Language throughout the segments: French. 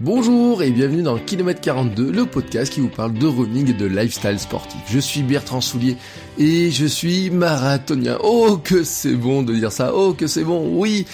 Bonjour et bienvenue dans Kilomètre 42, le podcast qui vous parle de running et de lifestyle sportif. Je suis Bertrand Soulier et je suis marathonien. Oh que c'est bon de dire ça, oh que c'est bon, oui,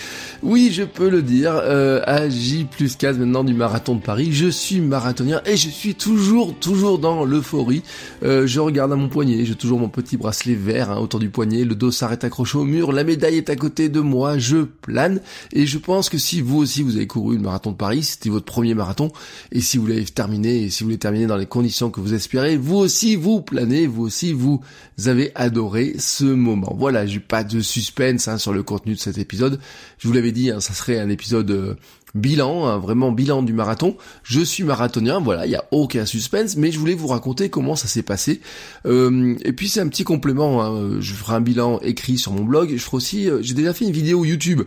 oui je peux le dire, euh, à J plus 15 maintenant du marathon de Paris, je suis marathonien et je suis toujours, toujours dans l'euphorie. Euh, je regarde à mon poignet, j'ai toujours mon petit bracelet vert hein, autour du poignet, le dos s'arrête accroché au mur, la médaille est à côté de moi, je plane et je pense que si vous aussi vous avez couru le marathon de Paris, c'était votre premier marathon et si vous l'avez terminé et si vous l'avez terminé dans les conditions que vous espérez, vous aussi vous planez, vous aussi vous avez adoré ce moment. Voilà, j'ai pas de suspense hein, sur le contenu de cet épisode. Je vous l'avais hein, ça serait un épisode euh, bilan, hein, vraiment bilan du marathon. Je suis marathonien, voilà, il y a aucun suspense, mais je voulais vous raconter comment ça s'est passé. Euh, et puis c'est un petit complément. Hein, je ferai un bilan écrit sur mon blog. Je ferai aussi, euh, j'ai déjà fait une vidéo YouTube.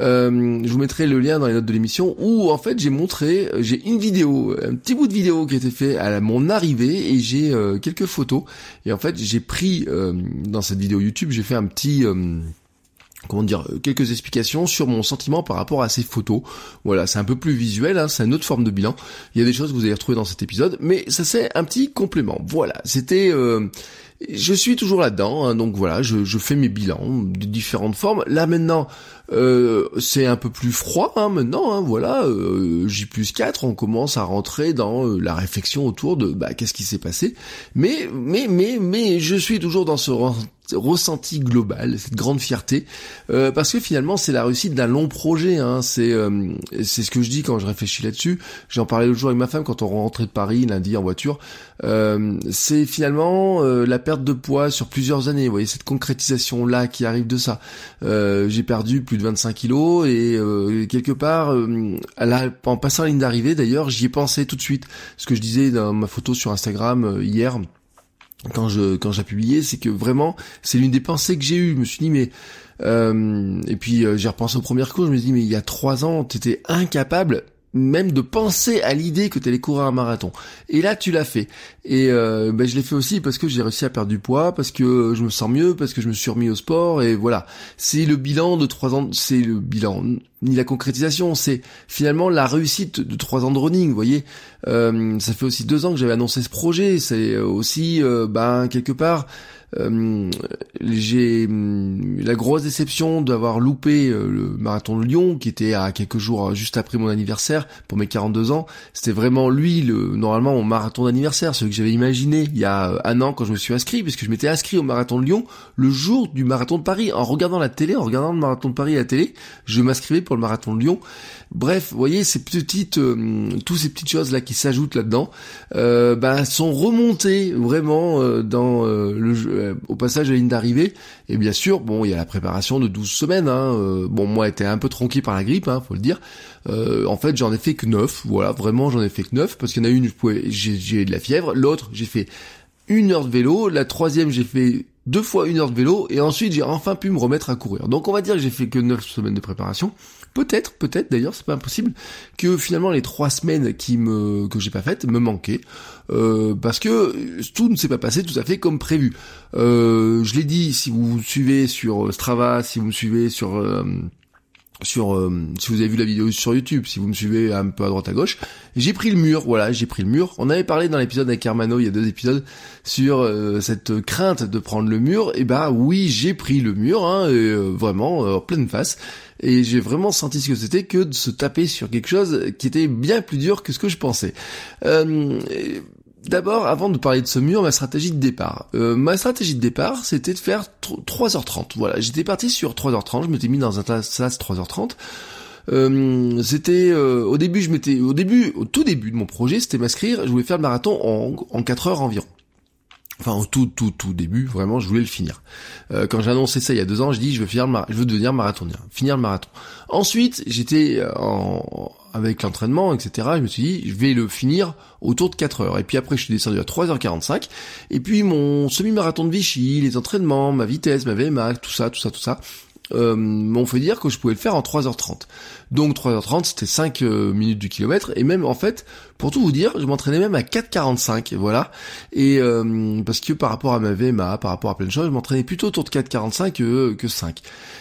Euh, je vous mettrai le lien dans les notes de l'émission où en fait j'ai montré, j'ai une vidéo, un petit bout de vidéo qui a été fait à mon arrivée et j'ai quelques photos. Et en fait j'ai pris dans cette vidéo YouTube, j'ai fait un petit comment dire quelques explications sur mon sentiment par rapport à ces photos. Voilà, c'est un peu plus visuel, hein, c'est une autre forme de bilan. Il y a des choses que vous allez retrouver dans cet épisode, mais ça c'est un petit complément. Voilà, c'était euh, je suis toujours là-dedans, hein, donc voilà, je, je, fais mes bilans de différentes formes. Là maintenant, euh, c'est un peu plus froid hein, maintenant, hein, voilà, euh, J plus 4, on commence à rentrer dans euh, la réflexion autour de bah, qu'est-ce qui s'est passé. Mais, mais, mais, mais je suis toujours dans ce ressenti global, cette grande fierté, euh, parce que finalement c'est la réussite d'un long projet. Hein, c'est euh, c'est ce que je dis quand je réfléchis là-dessus. J'en parlais l'autre jour avec ma femme quand on rentrait de Paris lundi en voiture. Euh, c'est finalement la perte de poids sur plusieurs années. Vous voyez cette concrétisation là qui arrive de ça. J'ai perdu plus de 25 kilos et quelque part, en passant la ligne d'arrivée d'ailleurs, j'y ai pensé tout de suite. Ce que je disais dans ma photo sur Instagram hier quand je quand j'ai publié, c'est que vraiment c'est l'une des pensées que j'ai eues. Je me suis dit mais euh, et puis euh, j'ai repensé au premier coup, je me suis dit mais il y a trois ans t'étais incapable même de penser à l'idée que tu allais courir un marathon. Et là, tu l'as fait. Et euh, ben, je l'ai fait aussi parce que j'ai réussi à perdre du poids, parce que je me sens mieux, parce que je me suis remis au sport. Et voilà, c'est le bilan de trois ans. C'est le bilan, ni la concrétisation. C'est finalement la réussite de trois ans de running. Vous voyez, euh, ça fait aussi deux ans que j'avais annoncé ce projet. C'est aussi, euh, ben quelque part. Euh, j'ai hum, la grosse déception d'avoir loupé euh, le marathon de Lyon qui était à quelques jours juste après mon anniversaire pour mes 42 ans. C'était vraiment lui le normalement mon marathon d'anniversaire, ce que j'avais imaginé il y a euh, un an quand je me suis inscrit puisque je m'étais inscrit au marathon de Lyon le jour du marathon de Paris en regardant la télé, en regardant le marathon de Paris à la télé, je m'inscrivais pour le marathon de Lyon. Bref, vous voyez ces petites euh, toutes ces petites choses là qui s'ajoutent là-dedans euh, bah, sont remontées vraiment dans le jeu euh, au passage à la ligne d'arrivée. Et bien sûr, bon, il y a la préparation de 12 semaines. Hein, euh, bon, moi, était un peu tronqué par la grippe, hein, faut le dire. Euh, en fait, j'en ai fait que 9. Voilà, vraiment, j'en ai fait que 9 parce qu'il y en a une, j'ai de la fièvre. L'autre, j'ai fait une heure de vélo. La troisième, j'ai fait deux fois une heure de vélo. Et ensuite, j'ai enfin pu me remettre à courir. Donc, on va dire que j'ai fait que 9 semaines de préparation. Peut-être, peut-être d'ailleurs, c'est pas impossible que finalement les trois semaines qui me que j'ai pas faites me manquaient euh, parce que tout ne s'est pas passé tout à fait comme prévu. Euh, je l'ai dit, si vous me suivez sur Strava, si vous me suivez sur euh, sur euh, si vous avez vu la vidéo sur YouTube, si vous me suivez un peu à droite à gauche, j'ai pris le mur, voilà, j'ai pris le mur. On avait parlé dans l'épisode avec Hermano, il y a deux épisodes sur euh, cette crainte de prendre le mur. Et bah oui, j'ai pris le mur, hein, euh, vraiment en pleine face. Et j'ai vraiment senti ce que c'était que de se taper sur quelque chose qui était bien plus dur que ce que je pensais. D'abord, avant de parler de ce mur, ma stratégie de départ. Euh, ma stratégie de départ, c'était de faire 3h30. Voilà, j'étais parti sur 3h30, je m'étais mis dans un sas 3h30. Euh, c'était euh, au début, je m'étais au début, au tout début de mon projet, c'était m'inscrire. Je voulais faire le marathon en, en 4 heures environ. Enfin, au tout, tout, tout début, vraiment, je voulais le finir. Euh, quand j'ai annoncé ça il y a deux ans, je dis, je veux finir le je veux devenir marathonien, finir le marathon. Ensuite, j'étais euh, en, avec l'entraînement, etc. Je me suis dit, je vais le finir autour de 4 heures. Et puis après, je suis descendu à 3h45. Et puis mon semi-marathon de Vichy, les entraînements, ma vitesse, ma VMA, tout ça, tout ça, tout ça, euh, m'ont fait dire que je pouvais le faire en 3h30. Donc 3h30 c'était 5 euh, minutes du kilomètre. Et même en fait pour tout vous dire je m'entraînais même à 4h45 voilà. Et euh, parce que par rapport à ma VMA par rapport à plein de choses je m'entraînais plutôt autour de 4h45 que, que 5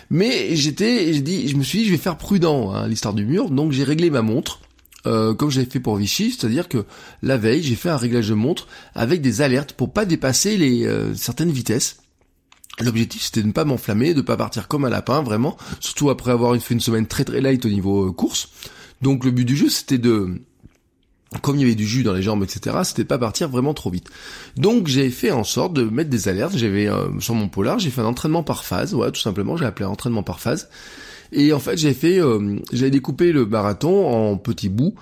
mais j'étais je dis je me suis dit je vais faire prudent hein, l'histoire du mur. Donc j'ai réglé ma montre euh, comme j'avais fait pour Vichy, c'est-à-dire que la veille, j'ai fait un réglage de montre avec des alertes pour pas dépasser les certaines vitesses. L'objectif c'était de ne pas m'enflammer, de pas partir comme un lapin vraiment, surtout après avoir fait une semaine très très light au niveau euh, course. Donc le but du jeu c'était de comme il y avait du jus dans les jambes, etc., c'était pas partir vraiment trop vite. Donc j'ai fait en sorte de mettre des alertes. J'avais euh, sur mon polar, j'ai fait un entraînement par phase, voilà, tout simplement. J'ai appelé entraînement par phase. Et en fait, j'ai fait, euh, j'ai découpé le marathon en petits bouts.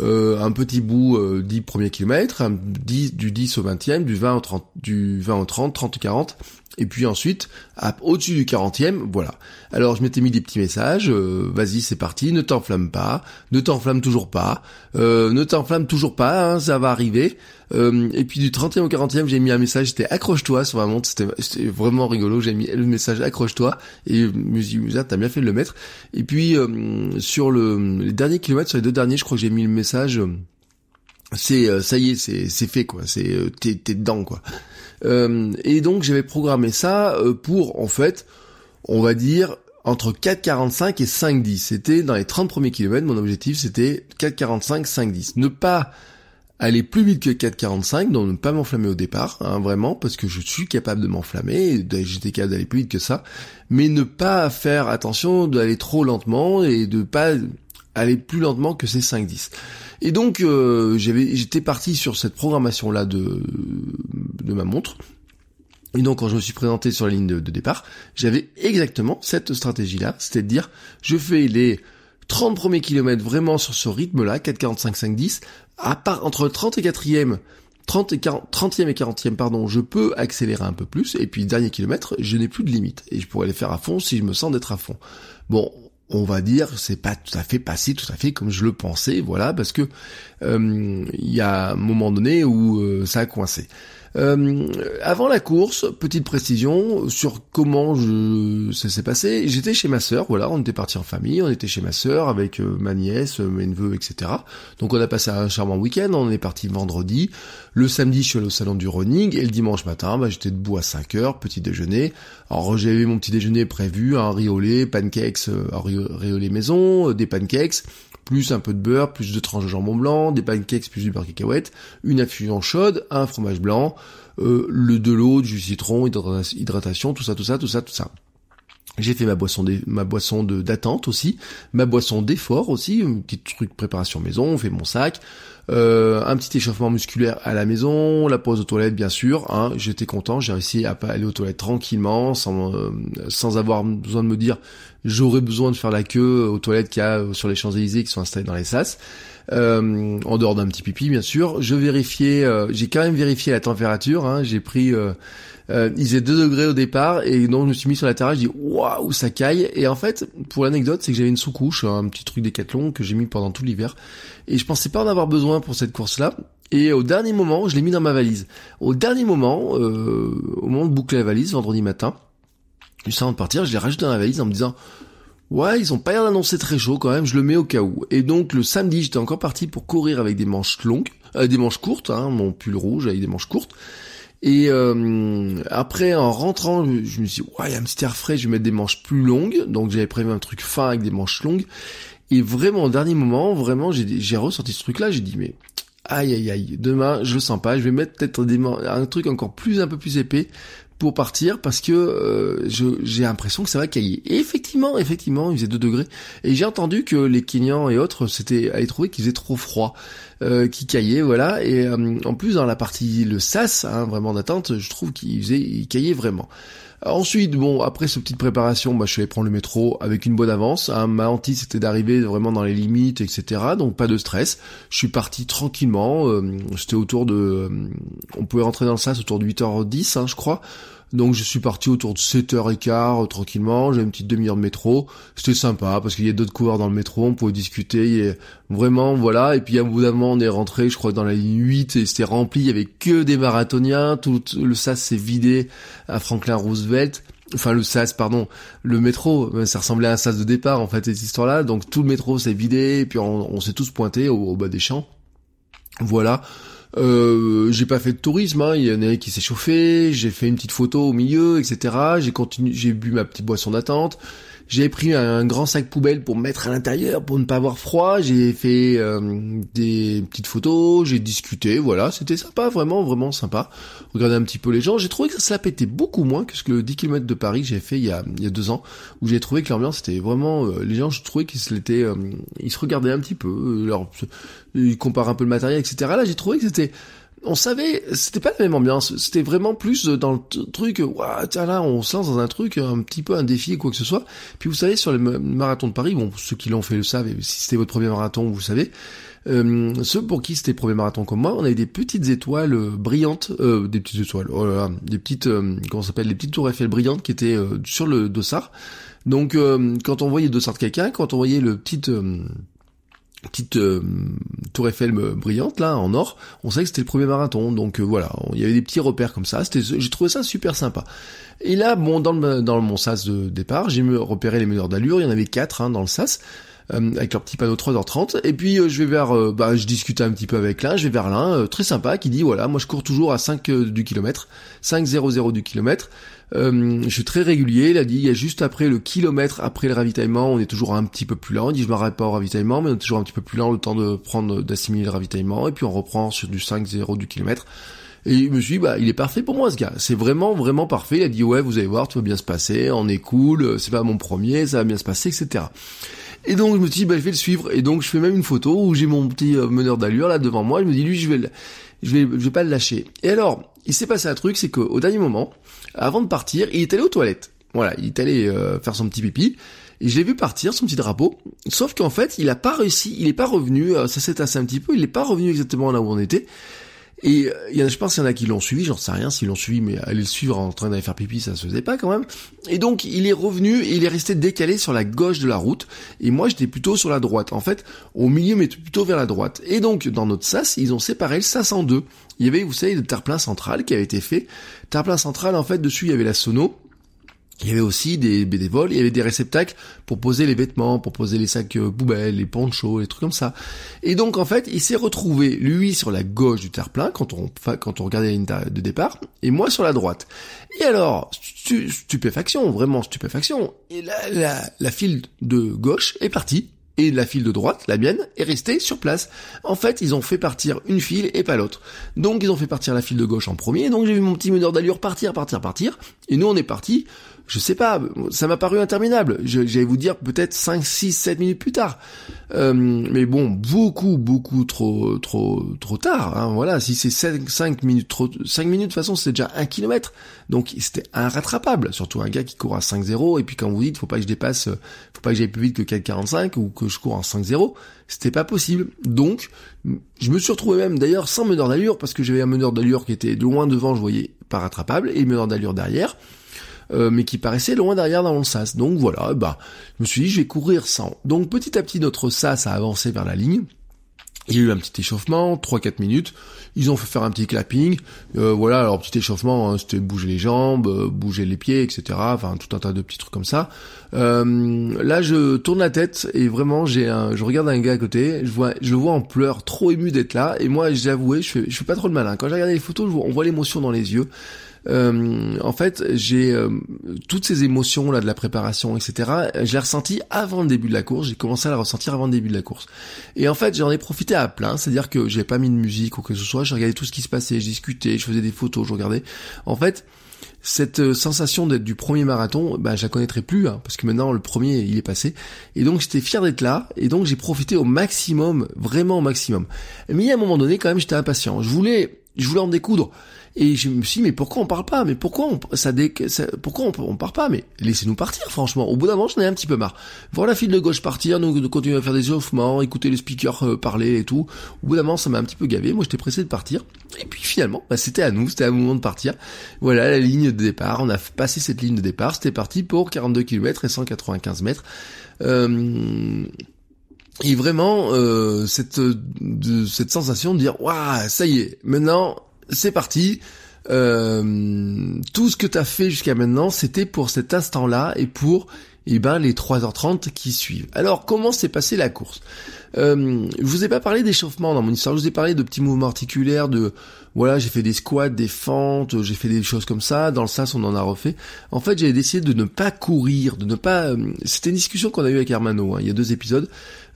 un petit bout euh, 10 premiers kilomètres, 10, du 10 au 20e, du 20 au 30, du 20 au 30, 30 au 40, et puis ensuite, au-dessus du 40e, voilà. Alors je m'étais mis des petits messages, euh, vas-y c'est parti, ne t'enflamme pas, ne t'enflamme toujours pas, euh, ne t'enflamme toujours pas, hein, ça va arriver. Euh, et puis du 30e au 40e, j'ai mis un message, c'était accroche-toi sur ma montre, c'était vraiment rigolo, j'ai mis le message accroche-toi, et dit, t'as bien fait de le mettre. Et puis sur le, les derniers kilomètres, sur les deux derniers, je crois que j'ai mis le message c'est ça y est, c'est c'est fait quoi, c'est t'es t'es dedans quoi. Euh, et donc j'avais programmé ça euh, pour en fait, on va dire entre 4,45 et 5,10. C'était dans les 30 premiers kilomètres, mon objectif c'était 4,45, 5,10. Ne pas aller plus vite que 4,45, donc ne pas m'enflammer au départ, hein, vraiment, parce que je suis capable de m'enflammer, j'étais capable d'aller plus vite que ça, mais ne pas faire attention d'aller trop lentement et de pas aller plus lentement que ces 5-10. Et donc euh, j'étais parti sur cette programmation là de, de ma montre. Et donc quand je me suis présenté sur la ligne de, départ, j'avais exactement cette stratégie-là, c'est à dire je fais les 30 premiers kilomètres vraiment sur ce rythme-là, 4,45, 5,10, à part entre le 30 et 4e 30 et 40, 30e et 40e, pardon, je peux accélérer un peu plus, et puis dernier kilomètre, je n'ai plus de limite, et je pourrais les faire à fond si je me sens d'être à fond. Bon, on va dire, c'est pas tout à fait passé tout à fait comme je le pensais, voilà, parce que euh, il y a un moment donné où euh, ça a coincé. Euh, avant la course, petite précision sur comment je, ça s'est passé. J'étais chez ma sœur, voilà, on était parti en famille, on était chez ma sœur avec euh, ma nièce, euh, mes neveux, etc. Donc on a passé un charmant week-end, on est parti vendredi. Le samedi, je suis allé au salon du running et le dimanche matin, bah, j'étais debout à 5 heures, petit déjeuner. Alors j'avais mon petit déjeuner prévu, un lait, pancakes, un riz au lait maison, des pancakes plus un peu de beurre, plus de tranches de jambon blanc, des pancakes plus du beurre cacahuète, une infusion chaude, un fromage blanc, euh, le de l'eau, du citron, hydratation, tout ça, tout ça, tout ça, tout ça. J'ai fait ma boisson ma boisson de d'attente aussi, ma boisson d'effort aussi, un petit truc préparation maison, on fait mon sac, euh, un petit échauffement musculaire à la maison, la pause aux toilettes bien sûr. Hein, J'étais content, j'ai réussi à aller aux toilettes tranquillement, sans euh, sans avoir besoin de me dire j'aurais besoin de faire la queue aux toilettes qu'il y a sur les Champs Élysées qui sont installées dans les sas. Euh, en dehors d'un petit pipi bien sûr. Je vérifiais, j'ai quand même vérifié la température. Hein, j'ai pris euh, il faisait 2 degrés au départ et donc je me suis mis sur la terrasse, je dis waouh ça caille et en fait pour l'anecdote c'est que j'avais une sous-couche, un petit truc décathlon que j'ai mis pendant tout l'hiver et je pensais pas en avoir besoin pour cette course là et au dernier moment je l'ai mis dans ma valise. Au dernier moment, euh, au moment de boucler la valise vendredi matin, juste avant de partir, je l'ai rajouté dans la valise en me disant Ouais, ils ont pas l'air d'annoncer très chaud quand même, je le mets au cas où. Et donc le samedi, j'étais encore parti pour courir avec des manches longues, euh, des manches courtes, hein, mon pull rouge avec des manches courtes. Et euh, après, en rentrant, je, me suis dit, ouais, il y a un petit air frais, je vais mettre des manches plus longues. Donc j'avais prévu un truc fin avec des manches longues. Et vraiment, au dernier moment, vraiment, j'ai ressorti ce truc-là, j'ai dit, mais aïe aïe aïe, demain, je le sens pas, je vais mettre peut-être un truc encore plus, un peu plus épais pour partir parce que euh, j'ai l'impression que ça va cailler. Effectivement, effectivement, il faisait 2 degrés. Et j'ai entendu que les Kenyans et autres c'était allaient trouver qu'il faisait trop froid, euh, qu'il caillait, voilà. Et euh, en plus dans la partie le sas, hein, vraiment d'attente, je trouve qu'il faisait, il caillait vraiment. Ensuite, bon, après cette petite préparation, bah, je suis allé prendre le métro avec une bonne avance. Hein. Ma hantise, c'était d'arriver vraiment dans les limites, etc. Donc pas de stress. Je suis parti tranquillement. Euh, c'était autour de... Euh, on pouvait rentrer dans le sas autour de 8h10, hein, je crois. Donc je suis parti autour de 7h15 euh, tranquillement, j'ai une petite demi-heure de métro, c'était sympa parce qu'il y a d'autres coureurs dans le métro, on pouvait discuter, et vraiment voilà, et puis à bout d'un moment on est rentré, je crois dans la ligne 8 et c'était rempli, il y avait que des marathoniens, tout le sas s'est vidé à Franklin Roosevelt. Enfin le sas, pardon, le métro, euh, ça ressemblait à un sas de départ en fait cette histoire-là. Donc tout le métro s'est vidé, et puis on, s'est tous pointés au bas des champs. Voilà. Euh, j'ai pas fait de tourisme, hein. il y en a qui s'est chauffé, j'ai fait une petite photo au milieu, etc. J'ai continué, j'ai bu ma petite boisson d'attente. J'ai pris un grand sac poubelle pour mettre à l'intérieur pour ne pas avoir froid. J'ai fait euh, des petites photos, j'ai discuté, voilà, c'était sympa, vraiment, vraiment sympa. Regardez un petit peu les gens. J'ai trouvé que ça pétait beaucoup moins que ce que le 10 km de Paris que j'ai fait il y a, il y a deux ans, où j'ai trouvé que l'ambiance était vraiment, euh, les gens, je trouvais qu'ils se l'étaient, euh, ils se regardaient un petit peu, leur, ils comparent un peu le matériel, etc. Là, j'ai trouvé que c'était on savait, c'était pas la même ambiance, c'était vraiment plus dans le truc, waouh, tiens là, on se lance dans un truc, un petit peu un défi, quoi que ce soit. Puis vous savez, sur le marathon de Paris, bon, ceux qui l'ont fait le savent, si c'était votre premier marathon, vous savez, euh, ceux pour qui c'était le premier marathon comme moi, on avait des petites étoiles euh, brillantes, euh, des petites étoiles, oh là là, des petites, euh, comment s'appelle, des petites tours Eiffel brillantes qui étaient sur le dossard. Donc quand on voyait le dossard de quelqu'un, quand on voyait le petit petite euh, tour Eiffel brillante là en or, on savait que c'était le premier marathon, donc euh, voilà, il y avait des petits repères comme ça, c'était, j'ai trouvé ça super sympa. Et là, bon, dans le dans mon sas de départ, j'ai repéré les meilleurs d'allure, il y en avait quatre hein, dans le sas. Euh, avec leur petit panneau 3h30 et puis je vais vers bah je discute un petit peu avec l'un. Je vais vers l'un très sympa qui dit voilà moi je cours toujours à 5 du kilomètre. 5 0 du kilomètre euh, je suis très régulier, il a dit, il y a juste après le kilomètre après le ravitaillement, on est toujours un petit peu plus lent. Il dit, je m'arrête pas au ravitaillement, mais on est toujours un petit peu plus lent le temps de prendre, d'assimiler le ravitaillement, et puis on reprend sur du 5-0 du kilomètre. Et il me dit, bah, il est parfait pour moi, ce gars. C'est vraiment, vraiment parfait. Il a dit, ouais, vous allez voir, tout va bien se passer, on est cool, c'est pas mon premier, ça va bien se passer, etc. Et donc, je me suis dit, bah, je vais le suivre. Et donc, je fais même une photo où j'ai mon petit euh, meneur d'allure, là, devant moi. Je me dis, lui, je vais le, je vais, je vais pas le lâcher. Et alors, il s'est passé un truc, c'est qu'au dernier moment, avant de partir, il est allé aux toilettes. Voilà, il est allé euh, faire son petit pipi. Et je l'ai vu partir, son petit drapeau. Sauf qu'en fait, il a pas réussi, il est pas revenu, euh, ça s'est tassé un petit peu, il est pas revenu exactement là où on était. Et euh, il y a, je pense qu'il y en a qui l'ont suivi, j'en sais rien s'ils l'ont suivi, mais aller le suivre en train d'aller faire pipi, ça se faisait pas quand même. Et donc il est revenu et il est resté décalé sur la gauche de la route. Et moi j'étais plutôt sur la droite. En fait, au milieu mais plutôt vers la droite. Et donc dans notre sas, ils ont séparé le sas en deux. Il y avait, vous savez, le terre-plein central qui avait été fait. Terre-plein central, en fait, dessus il y avait la sono. Il y avait aussi des bénévoles, il y avait des réceptacles pour poser les vêtements, pour poser les sacs euh, poubelles, les ponchos, les trucs comme ça. Et donc en fait, il s'est retrouvé lui sur la gauche du terre-plein quand on quand on regardait la ligne de départ, et moi sur la droite. Et alors stupéfaction, vraiment stupéfaction. Et la, la, la file de gauche est partie et la file de droite, la mienne, est restée sur place. En fait, ils ont fait partir une file et pas l'autre. Donc ils ont fait partir la file de gauche en premier, donc j'ai vu mon petit meneur d'allure partir, partir, partir, et nous on est parti je sais pas, ça m'a paru interminable. J'allais vous dire peut-être 5, 6, 7 minutes plus tard. Euh, mais bon, beaucoup, beaucoup trop, trop, trop tard. Hein, voilà, si c'est 5, minutes trop, 5 minutes de toute façon, c'est déjà un kilomètre. Donc c'était inrattrapable. Surtout un gars qui court à 5-0 et puis quand vous dites, faut pas que je dépasse, faut pas que j'aille plus vite que 4,45 ou que je cours en 5-0, c'était pas possible. Donc, je me suis retrouvé même d'ailleurs sans meneur d'allure parce que j'avais un meneur d'allure qui était de loin devant, je voyais pas rattrapable et meneur d'allure derrière. Euh, mais qui paraissait loin derrière dans le sas. Donc voilà, bah, je me suis dit, je vais courir sans. Donc petit à petit, notre sas a avancé vers la ligne. Il y a eu un petit échauffement, 3-4 minutes. Ils ont fait faire un petit clapping. Euh, voilà, alors petit échauffement, hein, c'était bouger les jambes, euh, bouger les pieds, etc. Enfin, tout un tas de petits trucs comme ça. là, je tourne la tête et vraiment, j'ai un, je regarde un gars à côté. Je vois, je le vois en pleurs, trop ému d'être là. Et moi, j'ai avoué, je fais, je fais pas trop le malin. Quand j'ai regardé les photos, on voit l'émotion dans les yeux. Euh, en fait, j'ai euh, toutes ces émotions là de la préparation, etc. Je l'ai ressenti avant le début de la course. J'ai commencé à la ressentir avant le début de la course. Et en fait, j'en ai profité à plein. C'est-à-dire que j'ai pas mis de musique ou que ce soit. J'ai regardé tout ce qui se passait. Je discutais, je faisais des photos, je regardais. En fait, cette euh, sensation d'être du premier marathon, bah, je la connaîtrais plus, hein, parce que maintenant le premier il est passé. Et donc j'étais fier d'être là, et donc j'ai profité au maximum, vraiment au maximum. Mais il y a un moment donné, quand même, j'étais impatient. Je voulais je voulais en découdre. Et je me suis dit, mais pourquoi on parle pas? Mais pourquoi on, ça, dé, ça pourquoi on, on part pas? Mais laissez-nous partir, franchement. Au bout d'un moment, j'en ai un petit peu marre. Voir la file de gauche partir, nous continuer à faire des échauffements, écouter les speakers euh, parler et tout. Au bout d'un moment, ça m'a un petit peu gavé. Moi, j'étais pressé de partir. Et puis finalement, bah, c'était à nous, c'était à moment de partir. Voilà la ligne de départ. On a passé cette ligne de départ. C'était parti pour 42 km et 195 mètres. Euh, et vraiment euh, cette de, cette sensation de dire waouh ça y est maintenant c'est parti euh, tout ce que tu as fait jusqu'à maintenant c'était pour cet instant là et pour eh ben les 3h30 qui suivent. Alors comment s'est passée la course? Euh, Je vous ai pas parlé d'échauffement dans mon histoire, je vous ai parlé de petits mouvements articulaires, de voilà j'ai fait des squats, des fentes, j'ai fait des choses comme ça. Dans le sas on en a refait. En fait j'ai décidé de ne pas courir, de ne pas. Euh, c'était une discussion qu'on a eue avec Hermano. Hein, il y a deux épisodes.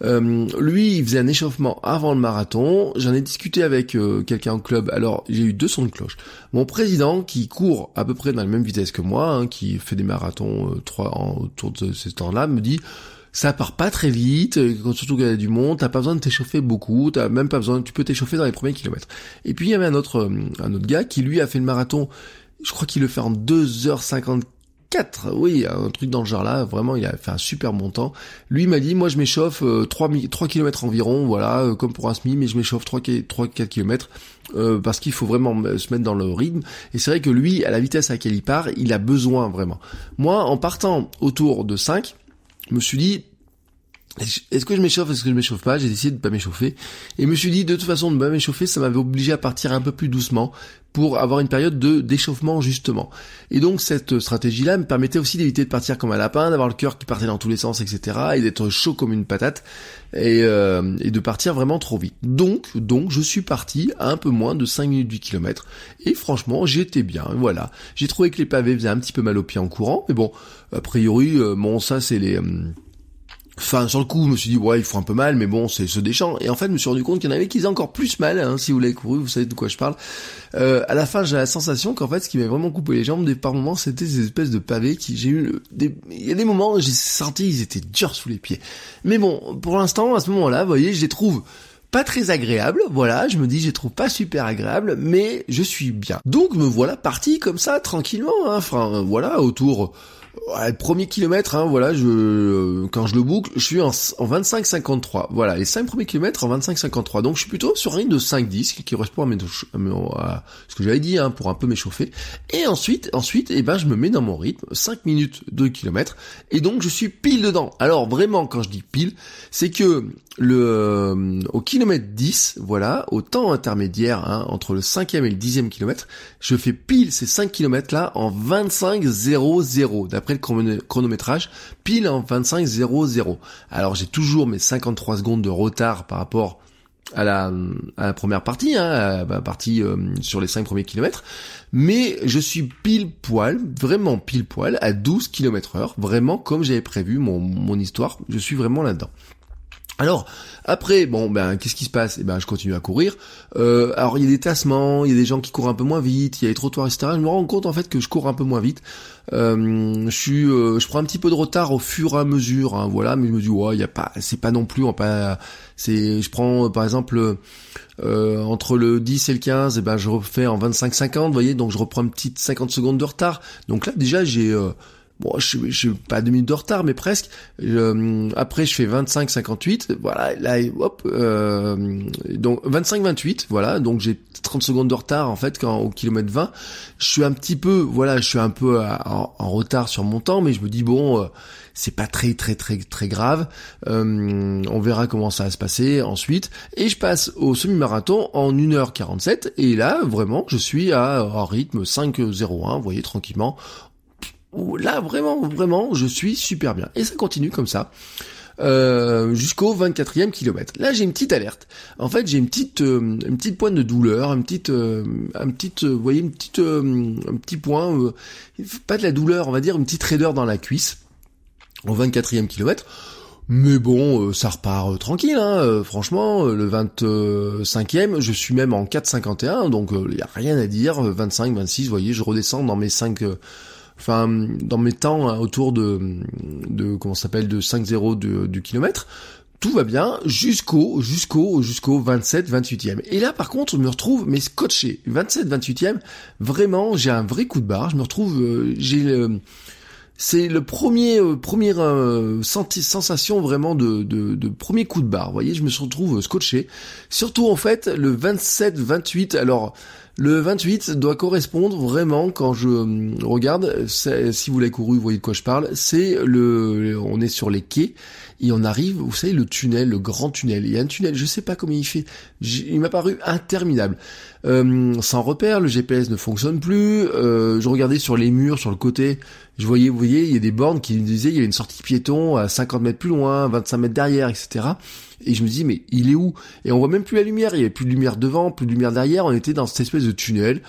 Euh, lui, il faisait un échauffement avant le marathon. J'en ai discuté avec euh, quelqu'un en club. Alors, j'ai eu deux sons de cloche. Mon président, qui court à peu près dans la même vitesse que moi, hein, qui fait des marathons euh, trois en, autour de ces temps-là, me dit ça part pas très vite, surtout qu'il y a du monde, t'as pas besoin de t'échauffer beaucoup, t'as même pas besoin, tu peux t'échauffer dans les premiers kilomètres. Et puis il y avait un autre, un autre gars qui lui a fait le marathon, je crois qu'il le fait en 2h54 oui, un truc dans le genre là, vraiment il a fait un super bon temps. Lui m'a dit, moi je m'échauffe 3, 3 km environ, voilà, euh, comme pour un SMI, mais je m'échauffe 3-4 km euh, parce qu'il faut vraiment se mettre dans le rythme. Et c'est vrai que lui, à la vitesse à laquelle il part, il a besoin vraiment. Moi, en partant autour de 5, je me suis dit, est-ce que je m'échauffe, est-ce que je m'échauffe pas? J'ai décidé de pas m'échauffer. Et me suis dit, de toute façon, de pas m'échauffer, ça m'avait obligé à partir un peu plus doucement pour avoir une période de d'échauffement justement. Et donc cette stratégie-là me permettait aussi d'éviter de partir comme un lapin, d'avoir le cœur qui partait dans tous les sens, etc. et d'être chaud comme une patate et, euh, et de partir vraiment trop vite. Donc, donc je suis parti à un peu moins de 5 minutes du kilomètre et franchement j'étais bien. Voilà, j'ai trouvé que les pavés faisaient un petit peu mal aux pieds en courant, mais bon, a priori, euh, bon ça c'est les euh, Enfin, sur le coup, je me suis dit, ouais, il faut un peu mal, mais bon, c'est ce déchant. Et en fait, je me suis rendu compte qu'il y en avait qui faisaient encore plus mal, hein, si vous l'avez couru, vous savez de quoi je parle. Euh, à la fin, j'ai la sensation qu'en fait, ce qui m'a vraiment coupé les jambes, des par moments, c'était ces espèces de pavés qui, j'ai eu, des... il y a des moments j'ai senti ils étaient durs sous les pieds. Mais bon, pour l'instant, à ce moment-là, vous voyez, je les trouve pas très agréable, voilà, je me dis je les trouve pas super agréables, mais je suis bien. Donc me voilà parti comme ça, tranquillement, hein. enfin voilà, autour le premier kilomètre, hein, voilà, je euh, quand je le boucle, je suis en, en 25-53. Voilà, les 5 premiers kilomètres en 25-53. Donc je suis plutôt sur un rythme de 5-10 qui correspond à, mes, ce que j'avais dit, hein, pour un peu m'échauffer. Et ensuite, ensuite, eh ben, je me mets dans mon rythme, 5 minutes de kilomètre, et donc je suis pile dedans. Alors vraiment, quand je dis pile, c'est que le euh, au kilomètre 10, voilà, au temps intermédiaire hein, entre le 5 et le 10e kilomètre, je fais pile ces 5 kilomètres là en 25-0-0 d'après le chronométrage, pile en 25-0-0. Alors j'ai toujours mes 53 secondes de retard par rapport à la, première partie, hein, à la partie euh, sur les 5 premiers kilomètres, mais je suis pile poil, vraiment pile poil, à 12 km heure, vraiment comme j'avais prévu mon, mon histoire, je suis vraiment là-dedans. Alors après, bon ben qu'est-ce qui se passe? Eh ben je continue à courir. Euh, alors il y a des tassements, il y a des gens qui courent un peu moins vite, il y a les trottoirs, etc. Je me rends compte en fait que je cours un peu moins vite. Euh, je suis, euh, je prends un petit peu de retard au fur et à mesure, hein, voilà. Mais je me dis ouais, il y a pas, c'est pas non plus, on pas, c'est, je prends par exemple entre le 10 et le 15, et ben je refais en 25-50, vous voyez, donc je reprends une petite 50 secondes de retard. Donc là déjà j'ai Bon, je, je suis pas deux minutes de retard, mais presque. après, je fais 25-58. Voilà, là, hop. Euh, donc 25-28. Voilà, donc j'ai 30 secondes de retard en fait quand au kilomètre 20. Je suis un petit peu, voilà, je suis un peu en, retard sur mon temps, mais je me dis bon, euh, c'est pas très très très très grave. Euh, on verra comment ça va se passer ensuite. Et je passe au semi-marathon en 1h47. Et là, vraiment, je suis à un rythme 5-0-1. Vous voyez tranquillement là vraiment vraiment je suis super bien et ça continue comme ça euh, jusqu'au 24e kilomètre. Là, j'ai une petite alerte. En fait, j'ai une petite euh, une petite pointe de douleur, une petite euh, un petit voyez une petite un petit point pas de la douleur, on va dire une petite raideur dans la cuisse au 24e kilomètre. Mais bon, ça repart tranquille, hein. franchement, le 25e, je suis même en 4,51, donc il y a rien à dire, 25, 26, vous voyez, je redescends dans mes 5 enfin dans mes temps hein, autour de de comment s'appelle de 5-0 du, du kilomètre tout va bien jusqu'au jusqu'au jusqu'au 27 28e. Et là par contre, je me retrouve mais scotché. 27 28e, vraiment, j'ai un vrai coup de barre, je me retrouve euh, j'ai le c'est le premier euh, première euh, sensation vraiment de, de, de, premier coup de barre. Vous voyez, je me retrouve scotché. Surtout en fait le 27 28. Alors le 28 doit correspondre vraiment quand je hum, regarde, si vous l'avez couru, vous voyez de quoi je parle, c'est le, on est sur les quais et on arrive, vous savez, le tunnel, le grand tunnel. Il y a un tunnel, je sais pas comment il fait, il m'a paru interminable. Euh, sans repère, le GPS ne fonctionne plus. Euh, je regardais sur les murs, sur le côté, je voyais, vous voyez, il y a des bornes qui disaient il y a une sortie piéton à 50 mètres plus loin, 25 mètres derrière, etc. Et je me dis mais il est où? Et on voit même plus la lumière. Il y avait plus de lumière devant, plus de lumière derrière. On était dans cette espèce de tunnel.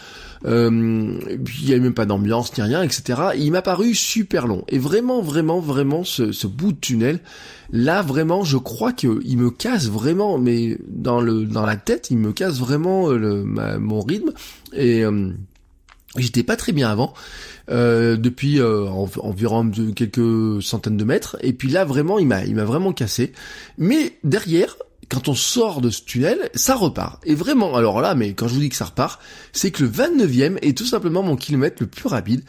Euh, puis il y avait même pas d'ambiance ni rien, etc. il m'a paru super long. Et vraiment, vraiment, vraiment, ce, ce bout de tunnel, là vraiment, je crois que il me casse vraiment, mais dans le dans la tête, il me casse vraiment euh, le, mon rythme. Et euh, j'étais pas très bien avant. Euh, depuis euh, environ quelques centaines de mètres. Et puis là, vraiment, il m'a, il m'a vraiment cassé. Mais derrière, quand on sort de ce tunnel, ça repart. Et vraiment, alors là, mais quand je vous dis que ça repart, c'est que le 29e est tout simplement mon kilomètre le plus rapide.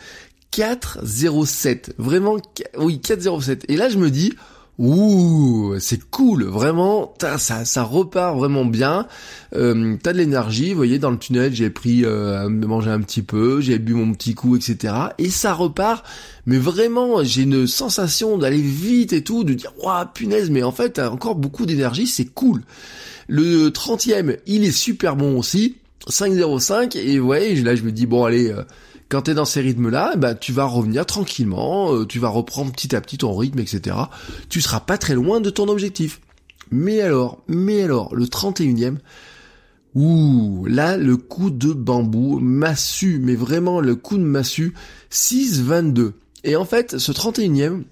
4,07. Vraiment, oui, 4,07. Et là, je me dis, Ouh, c'est cool, vraiment, ça, ça repart vraiment bien. Euh, t'as de l'énergie, vous voyez, dans le tunnel, j'ai pris euh, manger un petit peu, j'ai bu mon petit coup, etc. Et ça repart, mais vraiment, j'ai une sensation d'aller vite et tout, de dire, waouh, punaise, mais en fait, t'as encore beaucoup d'énergie, c'est cool. Le 30e, il est super bon aussi, 5,05, et ouais, là, je me dis, bon, allez... Euh, quand tu es dans ces rythmes-là, bah, tu vas revenir tranquillement, euh, tu vas reprendre petit à petit ton rythme, etc. Tu seras pas très loin de ton objectif. Mais alors, mais alors, le 31e, ouh, là, le coup de bambou, massue, mais vraiment le coup de massue, 6-22. Et en fait, ce 31e,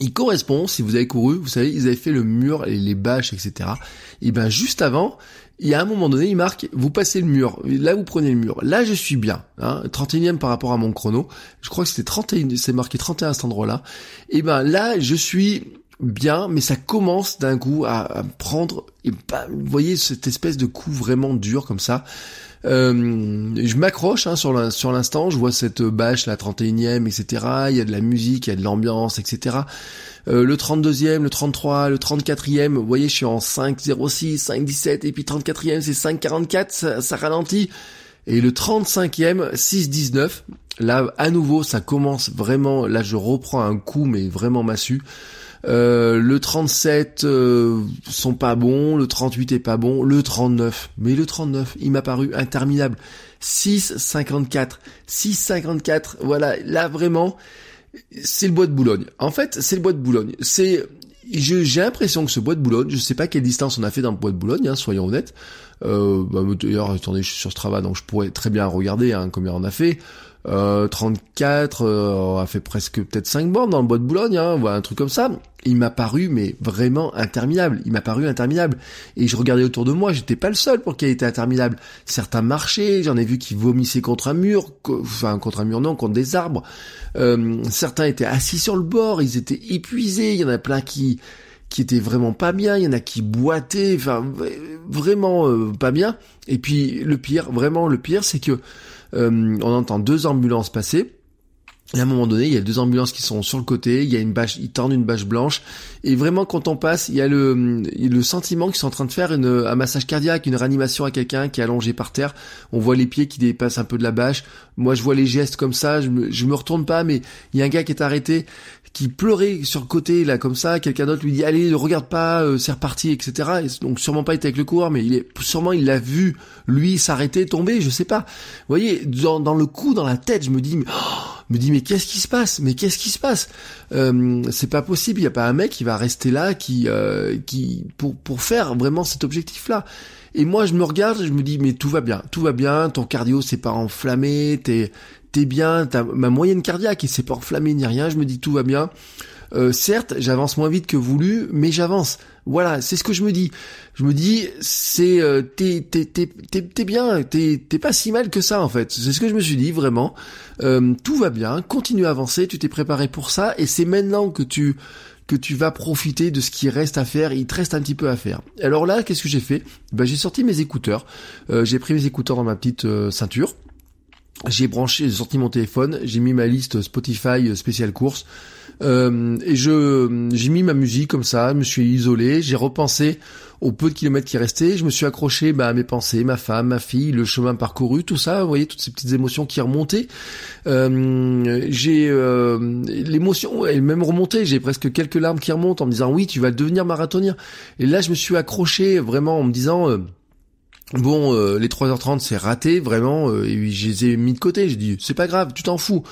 il correspond, si vous avez couru, vous savez, ils avaient fait le mur et les bâches, etc. Et ben juste avant, il y un moment donné, il marque, vous passez le mur, là vous prenez le mur, là je suis bien, hein, 31e par rapport à mon chrono, je crois que c'était 31, c'est marqué 31 à cet endroit-là, et ben là je suis bien, mais ça commence d'un coup à, prendre, et ben, vous voyez cette espèce de coup vraiment dur comme ça, je m'accroche hein, sur l'instant, je vois cette bâche, la 31e, etc. Il y a de la musique, il y a de l'ambiance, etc. Euh, le 32e, le 33, le 34e, vous voyez, je suis en 5.06, 5.17, et puis 34e, c'est 5.44, ça, ça ralentit. Et le 35e, 6.19, là, à nouveau, ça commence vraiment, là, je reprends un coup, mais vraiment massu. Euh, le 37 euh, sont pas bons, le 38 est pas bon, le 39, mais le 39, il m'a paru interminable. 6,54, 6,54, voilà, là vraiment, c'est le bois de Boulogne. En fait, c'est le bois de Boulogne. C'est, j'ai l'impression que ce bois de Boulogne, je sais pas quelle distance on a fait dans le bois de Boulogne, hein, soyons honnêtes. Euh, bah, d'ailleurs, attendez, je suis sur Strava, donc je pourrais très bien regarder hein, combien on a fait. Euh, 34, euh, a fait presque peut-être 5 bornes dans le bois de Boulogne, hein, voilà, un truc comme ça. Il m'a paru mais vraiment interminable. Il m'a paru interminable. Et je regardais autour de moi, j'étais pas le seul pour qu'il ait été interminable. Certains marchaient, j'en ai vu qui vomissaient contre un mur, enfin contre un mur non, contre des arbres. Euh, certains étaient assis sur le bord, ils étaient épuisés. Il y en a plein qui qui étaient vraiment pas bien, il y en a qui boitaient, enfin vraiment euh, pas bien. Et puis le pire, vraiment le pire, c'est que euh, on entend deux ambulances passer. Et à un moment donné, il y a deux ambulances qui sont sur le côté, il y a une bâche, ils tendent une bâche blanche, et vraiment quand on passe, il y a le, le sentiment qu'ils sont en train de faire une, un massage cardiaque, une réanimation à quelqu'un qui est allongé par terre. On voit les pieds qui dépassent un peu de la bâche. Moi, je vois les gestes comme ça, je me, je me retourne pas, mais il y a un gars qui est arrêté, qui pleurait sur le côté là comme ça, quelqu'un d'autre lui dit allez ne regarde pas, euh, c'est reparti, etc. Et donc sûrement pas été avec le coureur, mais il est sûrement il l'a vu lui s'arrêter, tomber, je sais pas. Vous voyez, dans, dans le coup, dans la tête, je me dis mais, oh, me dis mais qu'est-ce qui se passe? Mais qu'est-ce qui se passe? Euh, C'est pas possible, il y a pas un mec qui va rester là, qui euh, qui pour pour faire vraiment cet objectif là. Et moi, je me regarde, je me dis, mais tout va bien, tout va bien, ton cardio s'est pas enflammé, t'es, t'es bien, t'as ma moyenne cardiaque, il s'est pas enflammé ni rien, je me dis tout va bien. Euh, certes, j'avance moins vite que voulu, mais j'avance. Voilà, c'est ce que je me dis. Je me dis, c'est euh, t'es t'es t'es t'es bien, t'es t'es pas si mal que ça en fait. C'est ce que je me suis dit vraiment. Euh, tout va bien, continue à avancer, tu t'es préparé pour ça, et c'est maintenant que tu que tu vas profiter de ce qui reste à faire. Il te reste un petit peu à faire. Alors là, qu'est-ce que j'ai fait? Ben, J'ai sorti mes écouteurs. Euh, j'ai pris mes écouteurs dans ma petite euh, ceinture. J'ai branché, j'ai sorti mon téléphone, j'ai mis ma liste Spotify spéciale course. Euh, et je j'ai mis ma musique comme ça, je me suis isolé, j'ai repensé au peu de kilomètres qui restaient, je me suis accroché bah, à mes pensées, ma femme, ma fille, le chemin parcouru, tout ça, vous voyez, toutes ces petites émotions qui remontaient. Euh, j'ai euh, l'émotion, elle même remontée, j'ai presque quelques larmes qui remontent en me disant oui, tu vas devenir marathonien. Et là, je me suis accroché vraiment en me disant... Bon, euh, les 3h30 c'est raté vraiment, euh, et je les ai mis de côté. J'ai dit c'est pas grave, tu t'en fous.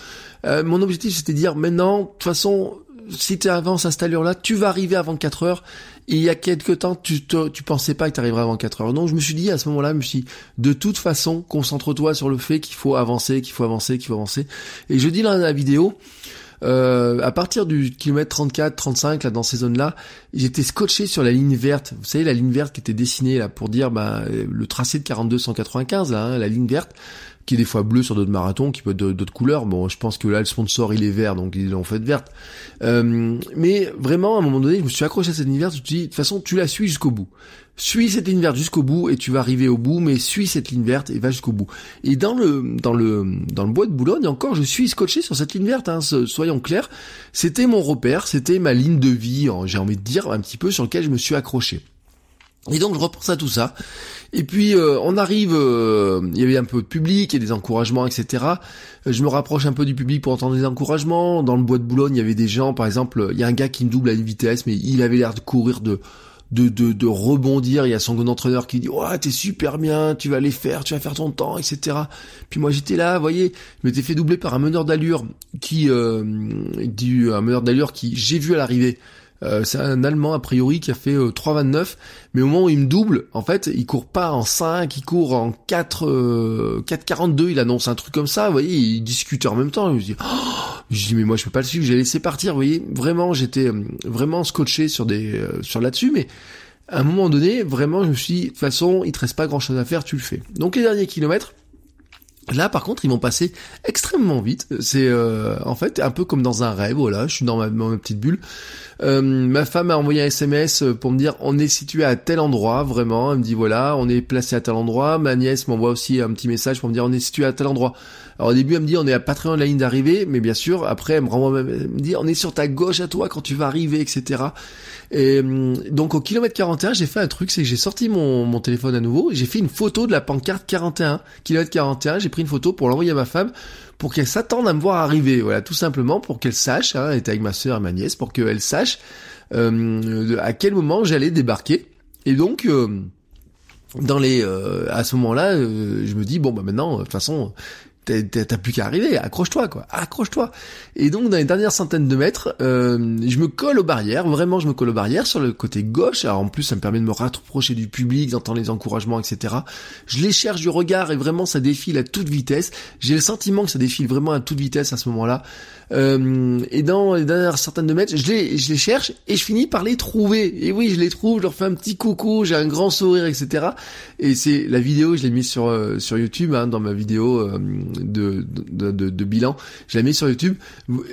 Euh, mon objectif c'était de dire maintenant, de toute façon, si tu avances à cette allure-là, tu vas arriver avant 4 heures. Il y a quelques temps, tu tu pensais pas que tu arriverais avant 4 heures. Donc je me suis dit à ce moment-là, je me suis dit, de toute façon, concentre-toi sur le fait qu'il faut avancer, qu'il faut avancer, qu'il faut avancer. Et je dis dans la vidéo, euh, à partir du kilomètre 34, 35, là dans ces zones-là, j'étais scotché sur la ligne verte. Vous savez la ligne verte qui était dessinée là pour dire bah, le tracé de 42 195 là, hein, la ligne verte qui est des fois bleu sur d'autres marathons, qui peut être d'autres couleurs. Bon, je pense que là, le sponsor, il est vert, donc ils l'ont fait verte. Euh, mais vraiment, à un moment donné, je me suis accroché à cette ligne verte, je me suis dit, de toute façon, tu la suis jusqu'au bout. Suis cette ligne verte jusqu'au bout et tu vas arriver au bout, mais suis cette ligne verte et va jusqu'au bout. Et dans le dans le dans le bois de Boulogne, encore, je suis scotché sur cette ligne verte. Hein, soyons clairs, c'était mon repère, c'était ma ligne de vie, j'ai envie de dire un petit peu sur lequel je me suis accroché. Et donc je repense à tout ça. Et puis euh, on arrive, euh, il y avait un peu de public, et des encouragements, etc. Euh, je me rapproche un peu du public pour entendre des encouragements. Dans le bois de Boulogne, il y avait des gens, par exemple, il y a un gars qui me double à une vitesse, mais il avait l'air de courir de de, de, de rebondir. Il y a son entraîneur qui dit ouais t'es super bien, tu vas les faire, tu vas faire ton temps, etc. Puis moi j'étais là, vous voyez, je m'étais fait doubler par un meneur d'allure qui euh, du un meneur d'allure qui j'ai vu à l'arrivée. Euh, c'est un Allemand a priori qui a fait 3,29, euh, mais au moment où il me double, en fait, il court pas en 5, il court en 4, 4,42, euh, il annonce un truc comme ça, vous voyez, il discute en même temps, je me dis, oh je dis mais moi je peux pas le suivre, j'ai laissé partir, vous voyez, vraiment j'étais vraiment scotché sur des sur là-dessus, mais à un moment donné, vraiment je me suis dit, de toute façon, il te reste pas grand chose à faire, tu le fais. Donc les derniers kilomètres, Là, par contre, ils vont passer extrêmement vite. C'est euh, en fait un peu comme dans un rêve. Voilà, je suis dans ma, petite bulle. Euh, ma femme a envoyé un SMS pour me dire on est situé à tel endroit. Vraiment, elle me dit voilà, on est placé à tel endroit. Ma nièce m'envoie aussi un petit message pour me dire on est situé à tel endroit. Alors au début, elle me dit on est à pas très loin de la ligne d'arrivée, mais bien sûr, après, elle me renvoie, elle me dit on est sur ta gauche à toi quand tu vas arriver, etc. Et hum, donc au kilomètre 41, j'ai fait un truc, c'est que j'ai sorti mon, mon téléphone à nouveau, j'ai fait une photo de la pancarte 41, kilomètre 41, j'ai pris une photo pour l'envoyer à ma femme pour qu'elle s'attende à me voir arriver, voilà, tout simplement pour qu'elle sache, hein, elle était avec ma soeur et ma nièce, pour qu'elle sache euh, à quel moment j'allais débarquer. Et donc euh, dans les euh, à ce moment-là, je me dis bon bah maintenant de toute façon t'as plus qu'à arriver, accroche-toi quoi, accroche-toi. Et donc dans les dernières centaines de mètres, euh, je me colle aux barrières, vraiment je me colle aux barrières sur le côté gauche. Alors en plus ça me permet de me rapprocher du public, d'entendre les encouragements, etc. Je les cherche du regard et vraiment ça défile à toute vitesse. J'ai le sentiment que ça défile vraiment à toute vitesse à ce moment-là. Euh, et dans les dernières centaines de mètres, je les, je les cherche et je finis par les trouver. Et oui, je les trouve, je leur fais un petit coucou, j'ai un grand sourire, etc. Et c'est la vidéo, je l'ai mise sur euh, sur YouTube, hein, dans ma vidéo euh, de, de, de, de, bilan, je l'ai mise sur YouTube.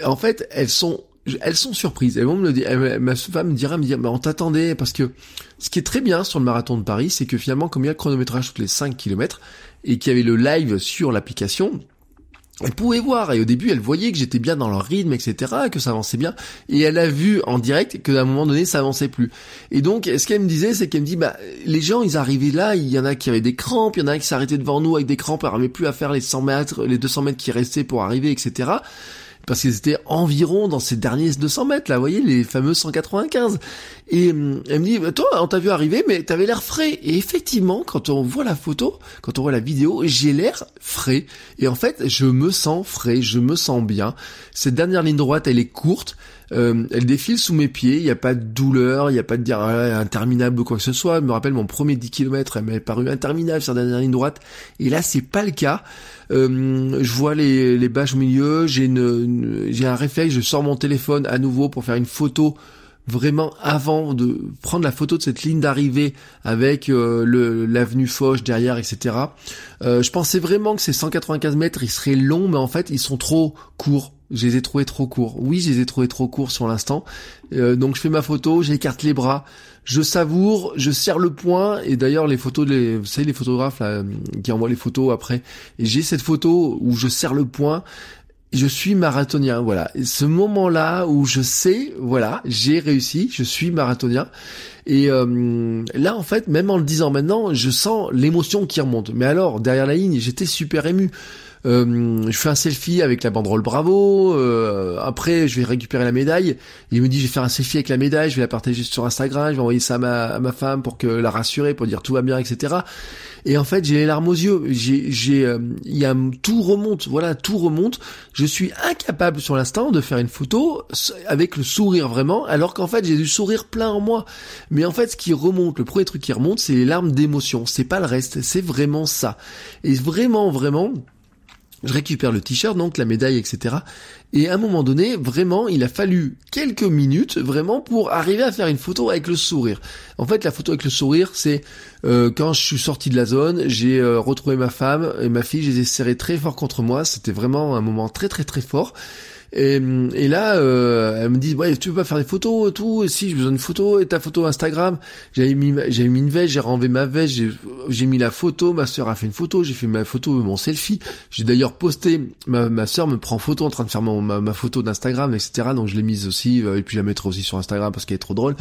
En fait, elles sont elles sont surprises. Elles vont me dire. ma femme me dira, me dire, mais on t'attendait parce que ce qui est très bien sur le marathon de Paris, c'est que finalement, comme il y a le chronométrage toutes les 5 km et qu'il y avait le live sur l'application, elle pouvait voir et au début elle voyait que j'étais bien dans leur rythme etc que ça avançait bien et elle a vu en direct que à moment donné ça avançait plus. Et donc ce qu'elle me disait c'est qu'elle me dit bah les gens ils arrivaient là il y en a qui avaient des crampes il y en a qui s'arrêtaient devant nous avec des crampes n'arrivaient plus à faire les 100 mètres les 200 mètres qui restaient pour arriver etc parce qu'ils étaient environ dans ces derniers 200 mètres, là, vous voyez, les fameux 195. Et hum, elle me dit, bah, toi, on t'a vu arriver, mais t'avais l'air frais. Et effectivement, quand on voit la photo, quand on voit la vidéo, j'ai l'air frais. Et en fait, je me sens frais, je me sens bien. Cette dernière ligne droite, elle est courte. Euh, elle défile sous mes pieds, il n'y a pas de douleur, il n'y a pas de dire ah, interminable ou quoi que ce soit. Je me rappelle mon premier 10 km, elle m'avait paru interminable sur la dernière ligne droite. Et là, c'est pas le cas. Euh, je vois les, les bâches au milieu, j'ai un réflexe, je sors mon téléphone à nouveau pour faire une photo vraiment avant de prendre la photo de cette ligne d'arrivée avec euh, l'avenue Foch derrière, etc. Je pensais vraiment que ces 195 mètres, ils seraient longs, mais en fait, ils sont trop courts Je les ai trouvés trop courts. Oui, je les ai trouvés trop courts sur l'instant. Euh, donc je fais ma photo, j'écarte les bras, je savoure, je serre le poing. Et d'ailleurs, les photos, les, vous savez, les photographes là, qui envoient les photos après. Et j'ai cette photo où je serre le poing. Je suis marathonien, voilà. Ce moment-là où je sais, voilà, j'ai réussi, je suis marathonien. Et euh, là, en fait, même en le disant maintenant, je sens l'émotion qui remonte. Mais alors, derrière la ligne, j'étais super ému. Euh, je fais un selfie avec la banderole Bravo. Euh, après, je vais récupérer la médaille. Il me dit, je vais faire un selfie avec la médaille. Je vais la partager sur Instagram. Je vais envoyer ça à ma, à ma femme pour que la rassurer, pour dire tout va bien, etc. Et en fait, j'ai les larmes aux yeux. J'ai, euh, y a tout remonte. Voilà, tout remonte. Je suis incapable sur l'instant de faire une photo avec le sourire vraiment, alors qu'en fait, j'ai du sourire plein en moi. Mais en fait, ce qui remonte, le premier truc qui remonte, c'est les larmes d'émotion. C'est pas le reste. C'est vraiment ça. Et vraiment, vraiment je récupère le t-shirt, donc la médaille, etc. Et à un moment donné, vraiment, il a fallu quelques minutes, vraiment, pour arriver à faire une photo avec le sourire. En fait, la photo avec le sourire, c'est euh, quand je suis sorti de la zone, j'ai euh, retrouvé ma femme et ma fille, je les ai serrés très fort contre moi. C'était vraiment un moment très très très fort. Et, et là, euh, elle me dit, ouais, tu veux pas faire des photos, tout? Et Si, j'ai besoin de photos. Et ta photo Instagram? J'avais mis, j'avais mis une veste, j'ai renlevé ma veste, j'ai, mis la photo. Ma sœur a fait une photo, j'ai fait ma photo, mon selfie. J'ai d'ailleurs posté. Ma, ma sœur me prend photo en train de faire ma, ma photo d'Instagram, etc. Donc je l'ai mise aussi, euh, et puis je la mettrai aussi sur Instagram parce qu'elle est trop drôle.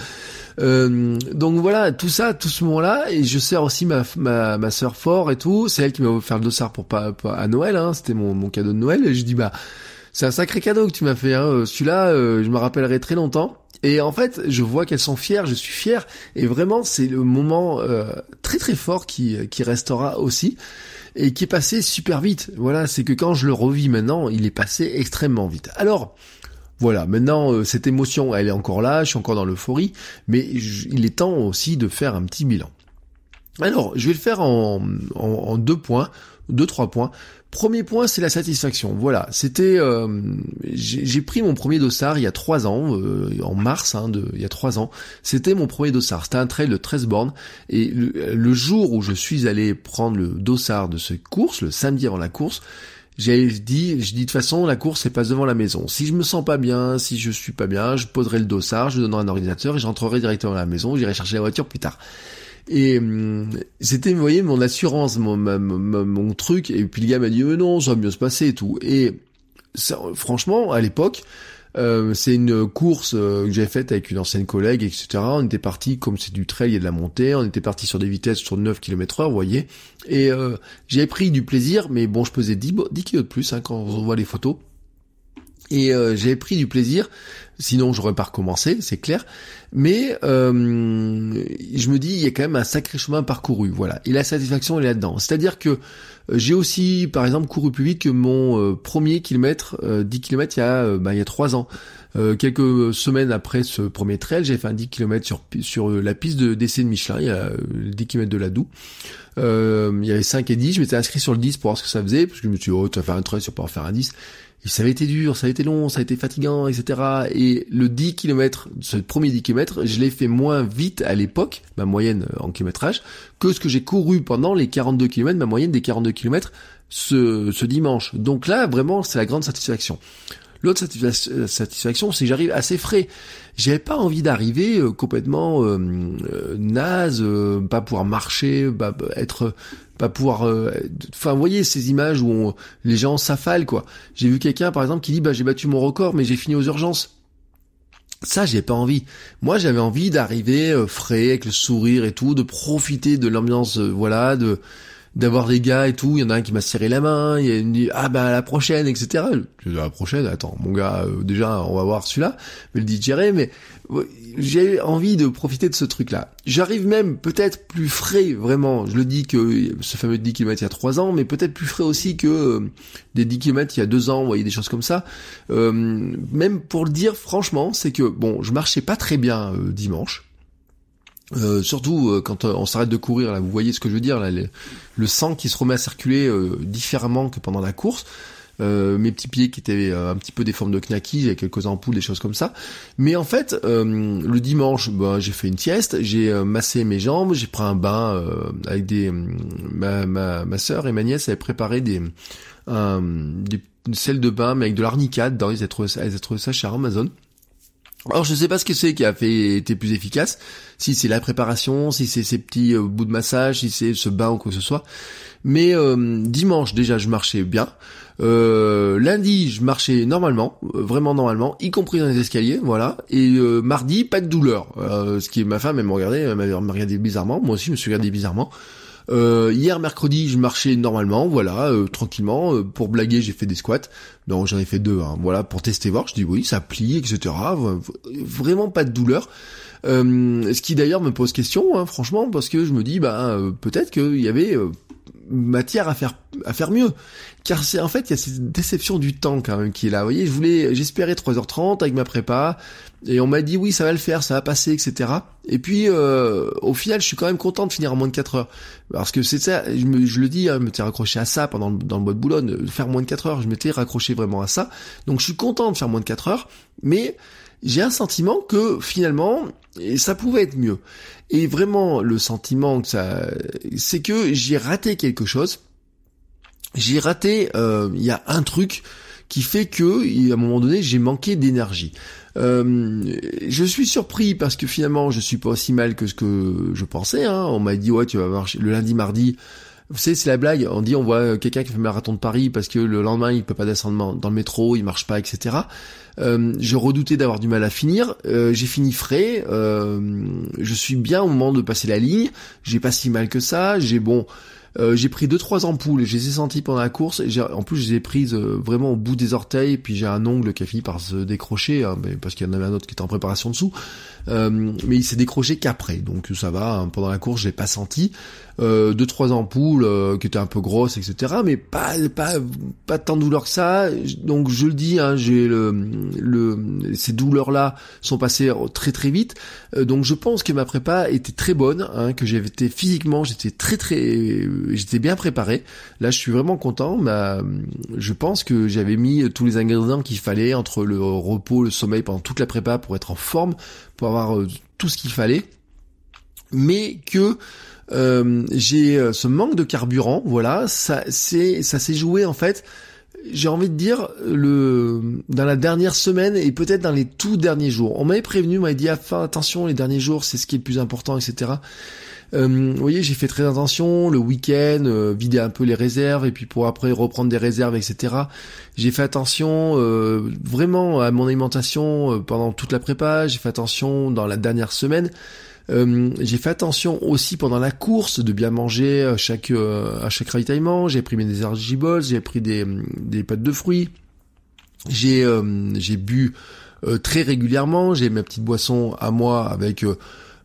Euh, donc voilà, tout ça, tout ce moment-là, et je sers aussi ma ma, ma sœur fort et tout. C'est elle qui m'a offert le dossard pour pas, à Noël. Hein, C'était mon, mon cadeau de Noël. Et je dis bah c'est un sacré cadeau que tu m'as fait. Hein. Celui-là, euh, je me rappellerai très longtemps. Et en fait, je vois qu'elles sont fières, je suis fier. Et vraiment, c'est le moment euh, très très fort qui, restera aussi. Et qui est passé super vite. Voilà, c'est que quand je le revis maintenant, il est passé extrêmement vite. Alors, voilà, maintenant euh, cette émotion, elle est encore là, je suis encore dans l'euphorie, mais il est temps aussi de faire un petit bilan. Alors, je vais le faire en, en deux points, deux trois points. Premier point, c'est la satisfaction. Voilà, c'était, euh, j'ai pris mon premier dossard il y a trois ans, euh, en mars, hein, de, il y a trois ans. C'était mon premier dossard. C'était un trail de 13 bornes. Et le, jour où je suis allé prendre le dossard de cette course, le samedi avant la course, j'ai dit, je dis de toute façon, la course elle passe devant la maison. Si je me sens pas bien, si je suis pas bien, je poserai le dossard, je donnerai un ordinateur et j'entrerai directement à la maison. J'irai chercher la voiture plus tard. Et hum, c'était, vous voyez, mon assurance, mon, mon, truc. Et puis le gars m'a dit, euh, non, ça va mieux se passer et tout. Et franchement, à l'époque, euh, c'est une course euh, que j'avais faite avec une ancienne collègue, etc. On était parti, comme c'est du trail et de la montée, on était parti sur des vitesses sur 9 km heure, vous voyez. Et euh, j'avais pris du plaisir, mais bon, je pesais 10, 10 kg de plus hein, quand on voit les photos. Et euh, j'avais pris du plaisir, sinon j'aurais pas recommencé, c'est clair. Mais euh, je me dis, il y a quand même un sacré chemin parcouru, voilà. Et la satisfaction est là-dedans. C'est-à-dire que euh, j'ai aussi, par exemple, couru plus vite que mon premier kilomètre, 10 km il y a, bah, il y a 3 ans. quelques semaines après ce premier trail, j'ai fait un 10 km sur, sur la piste de d'essai de Michelin, il y a 10 km de la Doue. il y avait 5 et 10, je m'étais inscrit sur le 10 pour voir ce que ça faisait, parce que je me suis dit, oh, tu vas faire un trail, sur pas en faire un 10 ça avait été dur, ça a été long, ça a été fatigant, etc. Et le 10 km, ce premier 10 km, je l'ai fait moins vite à l'époque, ma moyenne en kilométrage, que ce que j'ai couru pendant les 42 km, ma moyenne des 42 km ce, ce dimanche. Donc là, vraiment, c'est la grande satisfaction. L'autre satisfaction, c'est que j'arrive assez frais. J'avais pas envie d'arriver euh, complètement euh, euh, naze, pas pouvoir marcher, pas être pas pouvoir enfin vous voyez ces images où les gens s'affalent quoi j'ai vu quelqu'un par exemple qui dit bah j'ai battu mon record mais j'ai fini aux urgences ça j'ai pas envie moi j'avais envie d'arriver frais avec le sourire et tout de profiter de l'ambiance voilà de d'avoir des gars et tout. Il y en a un qui m'a serré la main. Il y a dit ah bah la prochaine, etc. Je dis, la prochaine, attends, mon gars, euh, déjà on va voir celui-là, mais le digérer. Mais j'ai envie de profiter de ce truc-là. J'arrive même peut-être plus frais, vraiment. Je le dis que ce fameux 10 km il y a 3 ans, mais peut-être plus frais aussi que euh, des 10 km il y a 2 ans, vous voyez, des choses comme ça. Euh, même pour le dire franchement, c'est que, bon, je marchais pas très bien dimanche. Euh, surtout euh, quand euh, on s'arrête de courir, là, vous voyez ce que je veux dire, là, le, sang qui se remet à circuler différemment que pendant la course. Euh, mes petits pieds qui étaient euh, un petit peu des formes de knacky, j'avais quelques ampoules, des choses comme ça. Mais en fait, le dimanche, ben, j'ai fait une sieste, j'ai massé mes jambes, j'ai pris un bain avec des ma ma ma sœur et ma nièce avaient préparé des des sel de bain mais avec de l'arnica dedans, ils avaient trouvé ça, ils ça chez Amazon. Alors je sais pas ce que c'est qui a fait été plus efficace, si c'est la préparation, si c'est ces petits bouts de massage, si c'est ce bain ou quoi que ce soit. Mais dimanche déjà je marchais bien. Euh, lundi, je marchais normalement, euh, vraiment normalement, y compris dans les escaliers, voilà. Et euh, mardi, pas de douleur. ce qui est ma femme, elle me regardait, elle m'a regardé bizarrement. Moi aussi, je me suis regardé bizarrement. Hier mercredi, je marchais normalement, voilà, tranquillement. pour blaguer, j'ai fait des squats. Donc j'en ai fait deux, hein, voilà, pour tester voir. Je dis oui, ça plie, etc. Vraiment pas de douleur. ce qui d'ailleurs me pose question, hein, franchement, parce que je me dis, bah peut-être qu'il y avait matière à faire à faire mieux car c'est en fait il y a cette déception du temps quand même qui est là vous voyez je voulais j'espérais 3h30 avec ma prépa et on m'a dit oui ça va le faire ça va passer etc et puis euh, au final je suis quand même content de finir en moins de 4 heures. Parce que c'est ça je, le dis hein, je m'étais raccroché à ça pendant dans le bois de Boulogne faire moins de 4 heures. Je m'étais raccroché vraiment à ça. Donc je suis content de faire moins de 4 heures. Mais j'ai un sentiment que finalement ça pouvait être mieux. Et vraiment, le sentiment que ça, c'est que j'ai raté quelque chose. J'ai raté, euh, il y a un truc qui fait que, à un moment donné, j'ai manqué d'énergie. Euh, je suis surpris parce que finalement, je suis pas aussi mal que ce que je pensais. Hein. On m'a dit ouais, tu vas marcher le lundi, mardi. Vous savez, c'est la blague. On dit, on voit quelqu'un qui fait le marathon de Paris parce que le lendemain, il peut pas descendre dans le métro, il marche pas, etc. Euh, je redoutais d'avoir du mal à finir. Euh, j'ai fini frais. Euh, je suis bien au moment de passer la ligne. J'ai pas si mal que ça. J'ai bon. J'ai pris deux trois ampoules, je les ai senties pendant la course. En plus, je les ai prises vraiment au bout des orteils. Puis j'ai un ongle qui a fini par se décrocher, hein, parce qu'il y en avait un autre qui était en préparation dessous. mais il s'est décroché qu'après, donc ça va. Hein. pendant la course, je l'ai pas senti euh, deux trois ampoules euh, qui étaient un peu grosses, etc. Mais pas pas pas tant de douleur que ça. Donc je le dis, hein, j'ai le, le ces douleurs là sont passées très très vite. Euh, donc je pense que ma prépa était très bonne, hein, que été physiquement, j'étais très très, j'étais bien préparé. Là je suis vraiment content. Mais je pense que j'avais mis tous les ingrédients qu'il fallait entre le repos, le sommeil pendant toute la prépa pour être en forme, pour avoir euh, tout ce qu'il fallait mais que euh, j'ai euh, ce manque de carburant, voilà, ça c'est ça s'est joué en fait. J'ai envie de dire le dans la dernière semaine et peut-être dans les tout derniers jours. On m'avait prévenu, on m'avait dit ah, attention les derniers jours, c'est ce qui est le plus important, etc. Euh, vous voyez, j'ai fait très attention le week-end, euh, vider un peu les réserves et puis pour après reprendre des réserves, etc. J'ai fait attention euh, vraiment à mon alimentation pendant toute la prépa. J'ai fait attention dans la dernière semaine. J'ai fait attention aussi pendant la course de bien manger à chaque ravitaillement. J'ai pris mes balls, j'ai pris des, des pâtes de fruits. J'ai j'ai bu très régulièrement. J'ai ma petite boisson à moi avec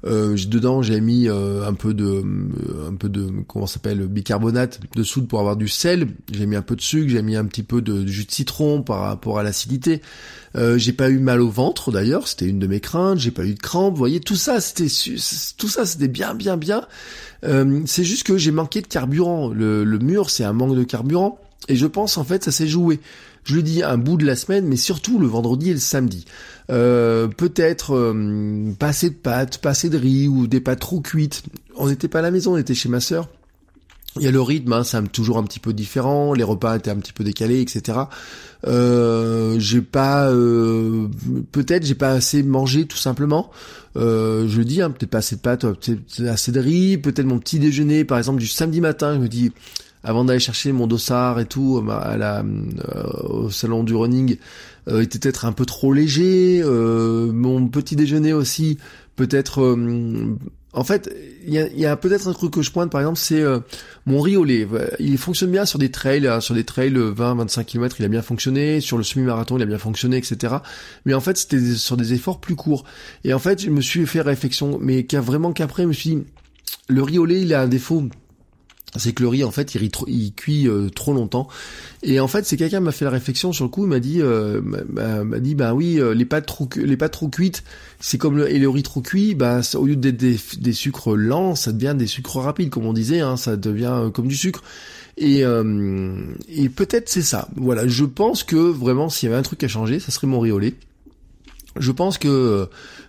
euh, dedans j'ai mis euh, un peu de euh, un peu de comment s'appelle bicarbonate de soude pour avoir du sel. J'ai mis un peu de sucre, j'ai mis un petit peu de, jus de citron par rapport à l'acidité. Euh, j'ai pas eu mal au ventre d'ailleurs, c'était une de mes craintes. J'ai pas eu de crampes. Vous voyez, tout ça c'était tout ça c'était bien bien bien. c'est juste que j'ai manqué de carburant. Le, le mur c'est un manque de carburant et je pense en fait ça s'est joué je le dis un bout de la semaine, mais surtout le vendredi et le samedi. Euh, peut-être euh, pas assez de pâtes, pas assez de riz ou des pâtes trop cuites. On n'était pas à la maison, on était chez ma sœur. Il y a le rythme, hein, c'est toujours un petit peu différent. Les repas étaient un petit peu décalés, etc. Euh, j'ai pas, euh, peut-être j'ai pas assez mangé tout simplement. Euh, je dis, hein, peut-être pas assez de pâtes, peut-être assez de riz, peut-être mon petit déjeuner, par exemple du samedi matin. Je me dis, avant d'aller chercher mon dossard et tout à la, euh, au salon du running euh, était peut-être un peu trop léger. Euh, mon petit déjeuner aussi peut-être. en fait, il y a, y a peut-être un truc que je pointe par exemple, c'est mon riz au lait. Il fonctionne bien sur des trails, hein, sur des trails 20-25 km, il a bien fonctionné. Sur le semi-marathon, il a bien fonctionné, etc. Mais en fait, c'était sur des efforts plus courts. Et en fait, je me suis fait réflexion, mais vraiment qu'après, je me suis dit, le riz au lait, il a un défaut c'est que le riz en fait il, il cuit euh, trop longtemps. Et en fait c'est quelqu'un m'a fait la réflexion sur le coup il m'a dit euh, m'a dit bah oui euh, les pâtes trop les pâtes trop cuites c'est comme le et le riz trop cuit bah au lieu d'être des, sucres lents ça devient des sucres rapides comme on disait hein, ça devient comme du sucre. Et et peut-être c'est ça. Voilà je pense que vraiment s'il y avait un truc à changer ça serait mon riz au lait je pense que euh,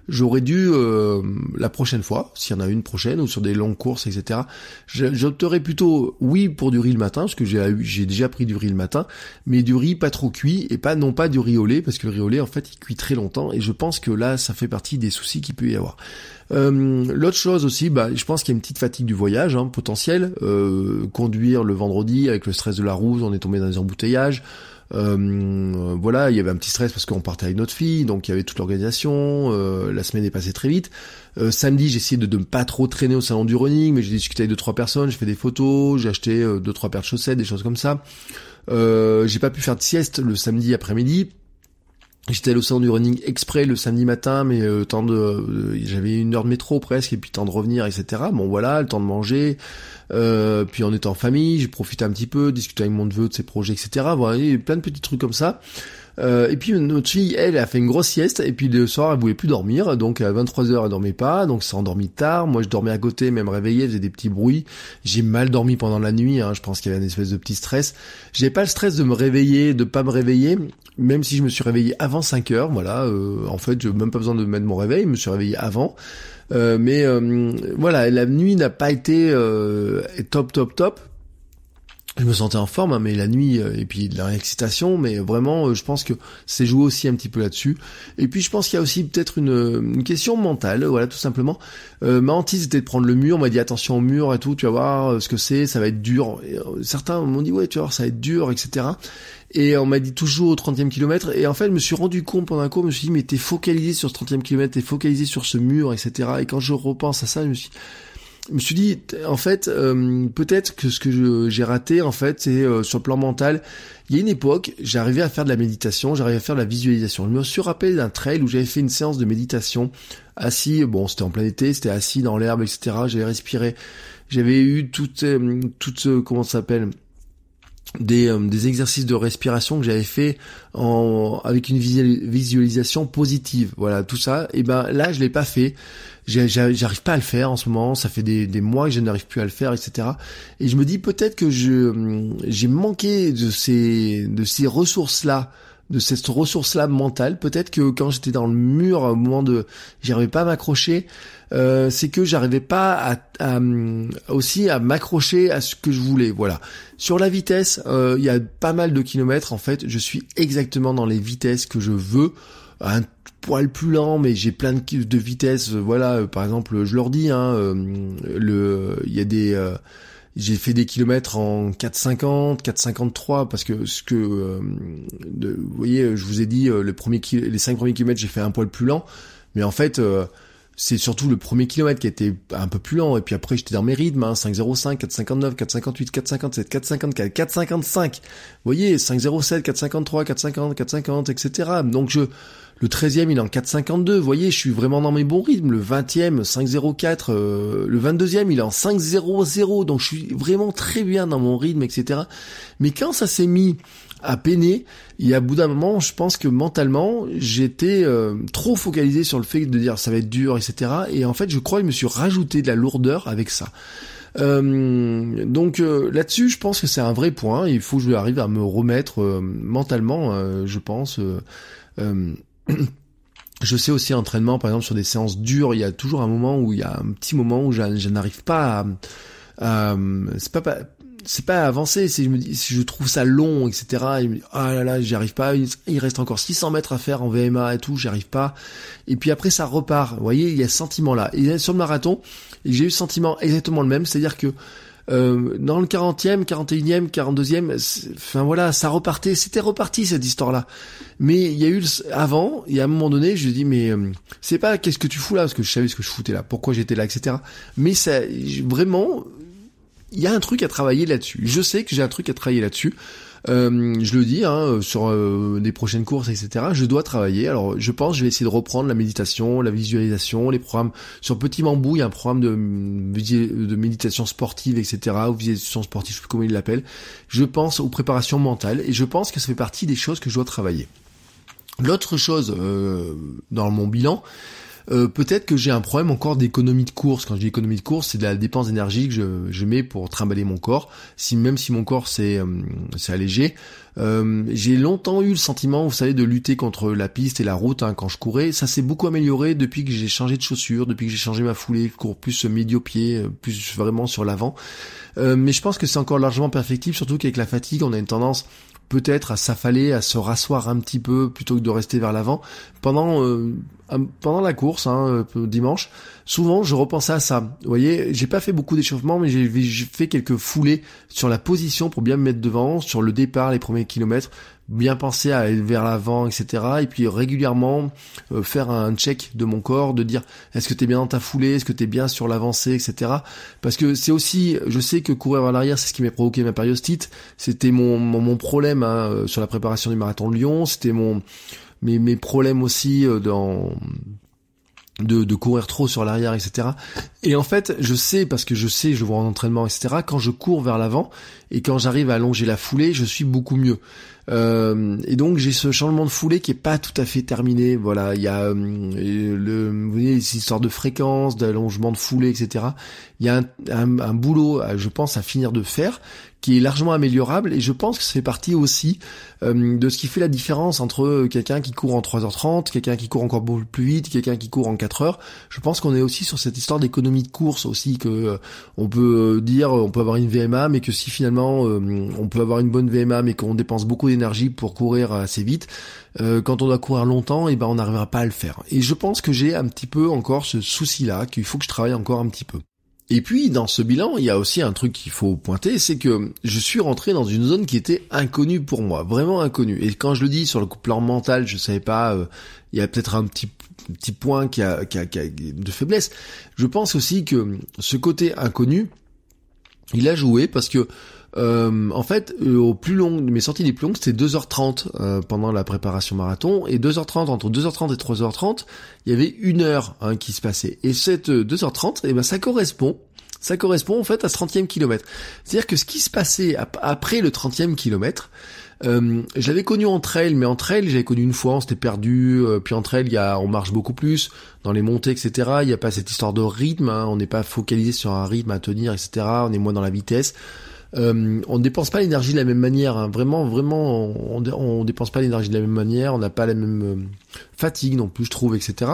j'aurais dû euh, la prochaine fois, s'il y en a une prochaine ou sur des longues courses, etc. J'opterais plutôt oui pour du riz le matin parce que j'ai déjà pris du riz le matin, mais du riz pas trop cuit et pas non pas du riz au lait parce que le riz au lait en fait il cuit très longtemps et je pense que là ça fait partie des soucis qu'il peut y avoir. Euh, L'autre chose aussi, bah, je pense qu'il y a une petite fatigue du voyage hein, potentiel. Euh, conduire le vendredi avec le stress de la route, on est tombé dans des embouteillages. Euh, voilà, il y avait un petit stress parce qu'on partait avec notre fille, donc il y avait toute l'organisation. Euh, la semaine est passée très vite. Euh, samedi, j'ai essayé de ne pas trop traîner au salon du running, mais j'ai discuté avec deux trois personnes, j'ai fait des photos, j'ai acheté deux trois paires de chaussettes, des choses comme ça. j'ai pas pu faire de sieste le samedi après-midi. J'étais allé au salon du running exprès le samedi matin, mais euh, temps de, j'avais une heure de métro presque, et puis temps de revenir, etc. Bon voilà, le temps de manger. Euh, puis on était en famille, j'ai profité un petit peu, discuté avec mon neveu de ses projets, etc. Voilà, il y a plein de petits trucs comme ça. Euh, et puis notre fille, elle, a fait une grosse sieste, et puis le soir, elle voulait plus dormir, donc à 23h, elle dormait pas, donc s'est tard. Moi, je dormais à côté, même réveillé, faisait des petits bruits. J'ai mal dormi pendant la nuit, hein, je pense qu'il y avait une espèce de petit stress. J'ai pas le stress de me réveiller, de pas me réveiller, même si je me suis réveillé avant 5 heures, voilà. Euh, en fait, j'ai même pas besoin de mettre mon réveil, je me suis réveillé avant. Euh, mais voilà, la nuit n'a pas été top, top, top je me sentais en forme, hein, mais la nuit euh, et puis de la réexcitation, mais vraiment, euh, je pense que c'est joué aussi un petit peu là-dessus. Et puis je pense qu'il y a aussi peut-être une, une, question mentale, voilà, tout simplement. Euh, ma hantise était de prendre le mur, on m'a dit attention au mur et tout, tu vas voir ce que c'est, ça va être dur. certains m'ont dit ouais, tu vas voir, ça va être dur, etc. Et on m'a dit toujours au 30e kilomètre. Et en fait, je me suis rendu compte pendant un cours, je me suis dit mais t'es focalisé sur ce 30e kilomètre, t'es focalisé sur ce mur, etc. Et quand je repense à ça, je me suis je me suis dit, en fait, euh, peut-être que ce que j'ai raté, en fait, c'est euh, sur le plan mental. Il y a une époque, j'arrivais à faire de la méditation, j'arrivais à faire de la visualisation. Je me suis rappelé d'un trail où j'avais fait une séance de méditation, assis, bon, c'était en plein été, c'était assis dans l'herbe, etc. J'avais respiré, j'avais eu toute, euh, toute, comment ça s'appelle, des, des, exercices de respiration que j'avais fait en, avec une visualisation positive. Voilà, tout ça. Et ben là, je l'ai pas fait j'arrive pas à le faire en ce moment, ça fait des, des mois que je n'arrive plus à le faire, etc. Et je me dis peut-être que je j'ai manqué de ces de ces ressources là de cette ressource-là mentale. Peut-être que quand j'étais dans le mur, au moment de, j'arrivais pas à m'accrocher, euh, c'est que j'arrivais pas à, à, aussi à m'accrocher à ce que je voulais. Voilà. Sur la vitesse, euh, il y a pas mal de kilomètres. En fait, je suis exactement dans les vitesses que je veux un poil plus lent, mais j'ai plein de, vitesses. Voilà, euh, par exemple, je leur dis, hein, euh, le, il y a des, euh, j'ai fait des kilomètres en 4,50, 4,53 parce que ce que, vous voyez, je vous ai dit, le premier les cinq premiers kilomètres, j'ai fait un poil plus lent, mais en fait c'est surtout le premier kilomètre qui était un peu plus lent. Et puis après j'étais dans mes rythmes hein, 5.05 4.59 4.58 4.57 4.54 4.55 vous voyez 5.07 4.53 4.50 4.50 etc donc je le 13e, il est en 4,52. Vous voyez, je suis vraiment dans mes bons rythmes. Le 20e, 5,04. Euh, le 22e, il est en 5,00. Donc je suis vraiment très bien dans mon rythme, etc. Mais quand ça s'est mis à peiner, il y a bout d'un moment, je pense que mentalement, j'étais euh, trop focalisé sur le fait de dire ça va être dur, etc. Et en fait, je crois que je me suis rajouté de la lourdeur avec ça. Euh, donc là-dessus, je pense que c'est un vrai point. Il faut que je arrive à me remettre mentalement, je pense. Je sais aussi entraînement, par exemple sur des séances dures, il y a toujours un moment où il y a un petit moment où je, n'arrive pas à, c'est pas, c'est pas avancer, c'est je me dis si je trouve ça long, etc. Et me ah là là, j'y arrive pas. Il reste encore 600 mètres à faire en VMA et tout, j'y arrive pas. Et puis après ça repart. Vous voyez, il y a ce sentiment là. Et sur le marathon, j'ai eu ce sentiment exactement le même, c'est-à-dire que euh, dans le 40e, 41e, 42e, enfin voilà, ça repartait, c'était reparti cette histoire-là. Mais il y a eu avant, il y a un moment donné, je dis mais euh, c'est pas qu'est-ce que tu fous là? Parce que je savais ce que je foutais là, pourquoi j'étais là, etc. Mais ça vraiment il y a un truc à travailler là-dessus. Je sais que j'ai un truc à travailler là-dessus. Euh, je le dis, hein, sur euh, des prochaines courses, etc. Je dois travailler. Alors, je pense, je vais essayer de reprendre la méditation, la visualisation, les programmes sur Petit Bambou. Il y a un programme de, de méditation sportive, etc. Ou visualisation sportive, je sais plus comment il l'appelle. Je pense aux préparations mentales et je pense que ça fait partie des choses que je dois travailler. L'autre chose euh, dans mon bilan, euh, peut-être que j'ai un problème encore d'économie de course. Quand je dis économie de course, c'est de la dépense d'énergie que je, mets pour trimballer mon corps. Si même si mon corps c'est euh, allégé, euh, j'ai longtemps eu le sentiment, vous savez, de lutter contre la piste et la route hein, quand je courais. Ça s'est beaucoup amélioré depuis que j'ai changé de chaussures, depuis que j'ai changé ma foulée, je cours plus médio-pied, plus vraiment sur l'avant. mais je pense que c'est encore largement perfectible, surtout qu'avec la fatigue, on a une tendance peut-être à s'affaler, à se rasseoir un petit peu plutôt que de rester vers l'avant. Pendant pendant la course, hein, euh, dimanche, souvent je repensais à ça. Vous voyez, j'ai pas fait beaucoup d'échauffement, mais j'ai fait quelques foulées sur la position pour bien me mettre devant, sur le départ, les premiers kilomètres bien penser à aller vers l'avant, etc. Et puis régulièrement euh, faire un check de mon corps, de dire est-ce que tu es bien dans ta foulée, est-ce que tu es bien sur l'avancée, etc. Parce que c'est aussi, je sais que courir vers l'arrière, c'est ce qui m'a provoqué ma périostite. C'était mon, mon, problème hein, euh, sur la préparation du marathon de Lyon. C'était mon mes, mes problèmes aussi euh, dans de, de, courir trop sur l'arrière, etc. Et en fait, je sais, parce que je sais, je vois en entraînement, etc., quand je cours vers l'avant et quand j'arrive à allonger la foulée, je suis beaucoup mieux. Euh, et donc j'ai ce changement de foulée qui est pas tout à fait terminé. Voilà, il y a euh, le, vous voyez, les histoires de fréquence, d'allongement de foulée, etc. Il y a un, un, un, boulot, je pense, à finir de faire qui est largement améliorable et je pense que ça fait partie aussi euh, de ce qui fait la différence entre quelqu'un qui court en 3h30, quelqu'un qui court encore plus vite, quelqu'un qui court en 4 heures. Je pense qu'on est aussi sur cette histoire d'économie de course aussi que euh, on peut dire on peut avoir une VMA mais que si finalement euh, on peut avoir une bonne VMA mais qu'on dépense beaucoup d'énergie pour courir assez vite, quand on doit courir longtemps, et eh ben on n'arrivera pas à le faire. Et je pense que j'ai un petit peu encore ce souci-là, qu'il faut que je travaille encore un petit peu. Et puis dans ce bilan, il y a aussi un truc qu'il faut pointer, c'est que je suis rentré dans une zone qui était inconnue pour moi, vraiment inconnue. Et quand je le dis sur le plan mental, je savais pas, euh, il y a peut-être un petit petit point qui a, qui, a, qui a de faiblesse. Je pense aussi que ce côté inconnu, il a joué parce que euh, en fait, euh, au plus long, mes sorties les plus longues, c'était 2h30 euh, pendant la préparation marathon. Et 2h30, entre 2h30 et 3h30, il y avait une heure hein, qui se passait. Et cette 2h30, eh ben, ça correspond ça correspond en fait à ce 30e kilomètre. C'est-à-dire que ce qui se passait après le 30e kilomètre, euh, je l'avais connu en trail, mais en trail, j'avais connu une fois, on s'était perdu. puis en trail, il y a, on marche beaucoup plus dans les montées, etc. Il n'y a pas cette histoire de rythme. Hein, on n'est pas focalisé sur un rythme à tenir, etc. On est moins dans la vitesse. Euh, on ne dépense pas l'énergie de la même manière. Hein. Vraiment, vraiment, on, on dépense pas l'énergie de la même manière. On n'a pas la même euh, fatigue non plus, je trouve, etc.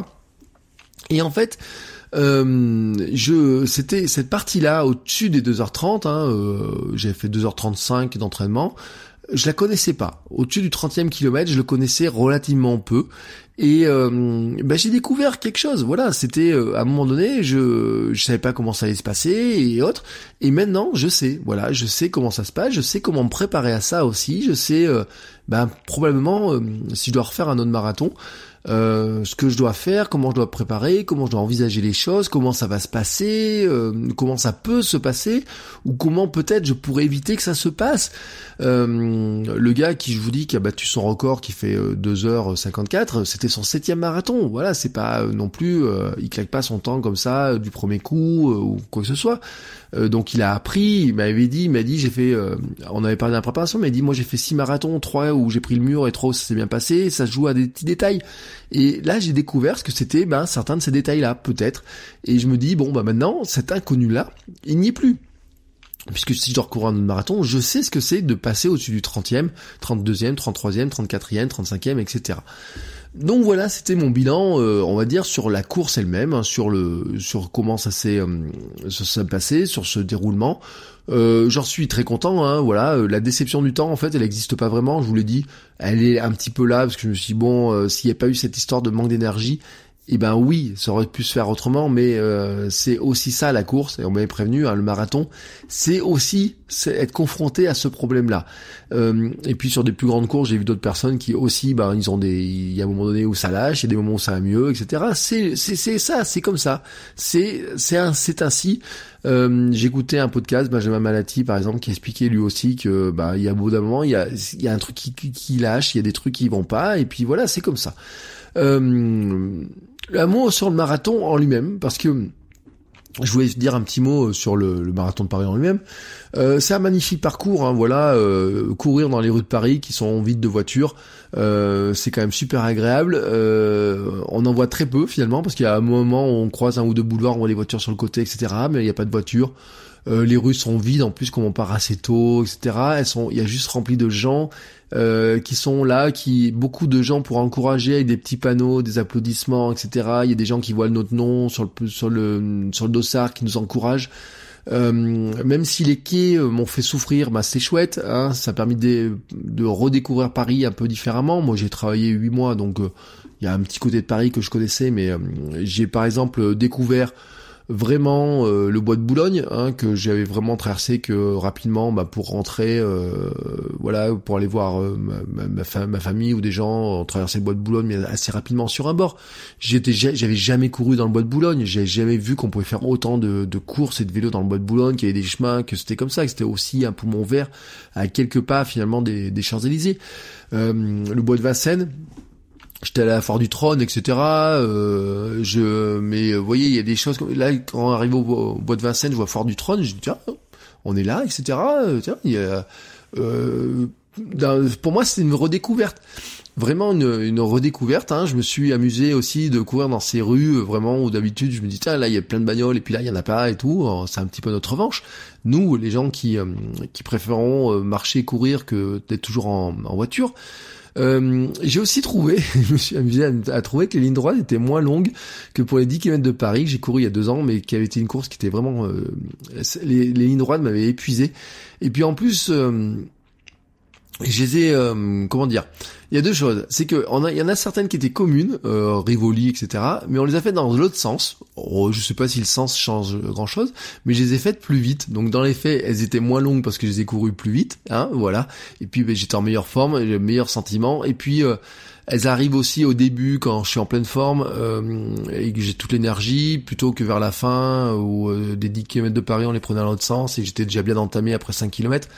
Et en fait, euh, je, c'était cette partie-là au-dessus des 2h30. Hein, euh, j'ai fait 2h35 d'entraînement je la connaissais pas. Au-dessus du 30e kilomètre, je le connaissais relativement peu. Et euh, bah, j'ai découvert quelque chose. Voilà, c'était euh, à un moment donné, je je savais pas comment ça allait se passer et autres. Et maintenant, je sais. Voilà, je sais comment ça se passe. Je sais comment me préparer à ça aussi. Je sais, euh, bah, probablement, si je dois refaire un autre marathon, euh, ce que je dois faire, comment je dois préparer, comment je dois envisager les choses, comment ça va se passer, euh, comment ça peut se passer, ou comment peut-être je pourrais éviter que ça se passe. Euh, le gars qui je vous dis qui a battu son record, qui fait 2h54, c'était son septième marathon. Voilà, c'est pas non plus, il claque pas son temps comme ça du premier coup ou quoi que ce soit. donc il a appris, il m'avait dit, il m'a dit, j'ai fait, on avait parlé de la préparation, mais il m'a dit, moi j'ai fait six marathons, trois où j'ai pris le mur et trois où ça s'est bien passé, ça se joue à des petits détails. Et là, j'ai découvert ce que c'était ben, certains de ces détails-là, peut-être. Et je me dis, bon, bah maintenant, cet inconnu-là, il n'y est plus. Puisque si je dois recourir un autre marathon, je sais ce que c'est de passer au-dessus du 30e, 32e, 33e, 34e, 35e, etc. Donc voilà, c'était mon bilan, euh, on va dire, sur la course elle-même, hein, sur le, sur comment ça s'est, euh, passé, sur ce déroulement. Euh, J'en suis très content, hein, voilà. Euh, la déception du temps, en fait, elle n'existe pas vraiment. Je vous l'ai dit, elle est un petit peu là parce que je me suis dit, bon, s'il n'y a pas eu cette histoire de manque d'énergie, eh ben oui, ça aurait pu se faire autrement, mais euh, c'est aussi ça la course, et on m'avait prévenu, hein, le marathon, c'est aussi être confronté à ce problème-là. Euh, et puis sur des plus grandes courses, j'ai vu d'autres personnes qui aussi, ben ils ont des, il y a un moment donné où ça lâche, il y a des moments où ça va mieux, etc. C'est ça, c'est comme ça, c'est c'est ainsi. Euh, J'écoutais un podcast, Benjamin Malati par exemple, qui expliquait lui aussi que bah il y a bout d'un moment, il y a il y a un truc qui, qui lâche, il y a des trucs qui vont pas, et puis voilà, c'est comme ça. Euh, un mot sur le marathon en lui-même, parce que je voulais dire un petit mot sur le, marathon de Paris en lui-même. Euh, c'est un magnifique parcours, hein, voilà, euh, courir dans les rues de Paris qui sont vides de voitures, euh, c'est quand même super agréable. on en voit très peu finalement parce qu'il y a un moment où on croise un ou deux boulevards, on voit des voitures sur le côté, etc. Mais il n'y a pas de voitures. Euh, les rues sont vides en plus comme on part assez tôt, etc. Elles sont, il y a juste rempli de gens euh, qui sont là, qui beaucoup de gens pour encourager avec des petits panneaux, des applaudissements, etc. Il y a des gens qui voient notre nom sur le sur le sur le dossard qui nous encouragent. Euh, même si les quais m'ont fait souffrir, bah c'est chouette, hein, ça a permis de, de, redécouvrir Paris un peu différemment. Moi j'ai travaillé huit mois, donc il y a un petit côté de Paris que je connaissais, mais j'ai par exemple découvert vraiment euh, le bois de Boulogne hein, que j'avais vraiment traversé que rapidement bah, pour rentrer euh, voilà pour aller voir euh, ma, ma, famille ou des gens traverser le bois de Boulogne mais assez rapidement sur un bord. J'étais j'avais jamais couru dans le bois de Boulogne. J'avais jamais vu qu'on pouvait faire autant de, courses et de vélos dans le bois de Boulogne qu'il y avait des chemins que c'était comme ça que c'était aussi un poumon vert à quelques pas finalement des, des Champs Élysées le bois de Vincennes j'étais à la du Trône, etc. Euh, je, mais vous voyez, il y a des choses là quand on arrive au, bois de Vincennes, je vois Fort du Trône, je dis tiens, on est là, etc. Tiens, il y euh, pour moi, c'est une redécouverte, vraiment une, redécouverte. Hein. Je me suis amusé aussi de courir dans ces rues, vraiment où d'habitude je me dis tiens, là il y a plein de bagnoles et puis là il y en a pas et tout. C'est un petit peu notre revanche. Nous, les gens qui euh, qui préférons euh, marcher, courir que d'être toujours en voiture. Euh, j'ai aussi trouvé, je me suis amusé à, trouver que les lignes droites étaient moins longues que pour les 10 km de Paris que j'ai couru il y a deux ans, mais qui avait été une course qui était vraiment... Euh, les, les, lignes droites m'avaient épuisé. Et puis en plus... Euh, je les ai, euh, comment dire Il y a deux choses. C'est que y en a certaines qui étaient communes, euh, Rivoli, etc. Mais on les a faites dans l'autre sens. Oh, je sais pas si le sens change grand chose, mais je les ai faites plus vite. Donc dans les faits, elles étaient moins longues parce que je les ai courues plus vite, hein, voilà. Et puis ben, j'étais en meilleure forme, meilleur sentiment. Et puis euh, elles arrivent aussi au début quand je suis en pleine forme euh, et que j'ai toute l'énergie, plutôt que vers la fin où euh, des 10 km de Paris on les prenait dans l'autre sens et j'étais déjà bien entamé après 5 km.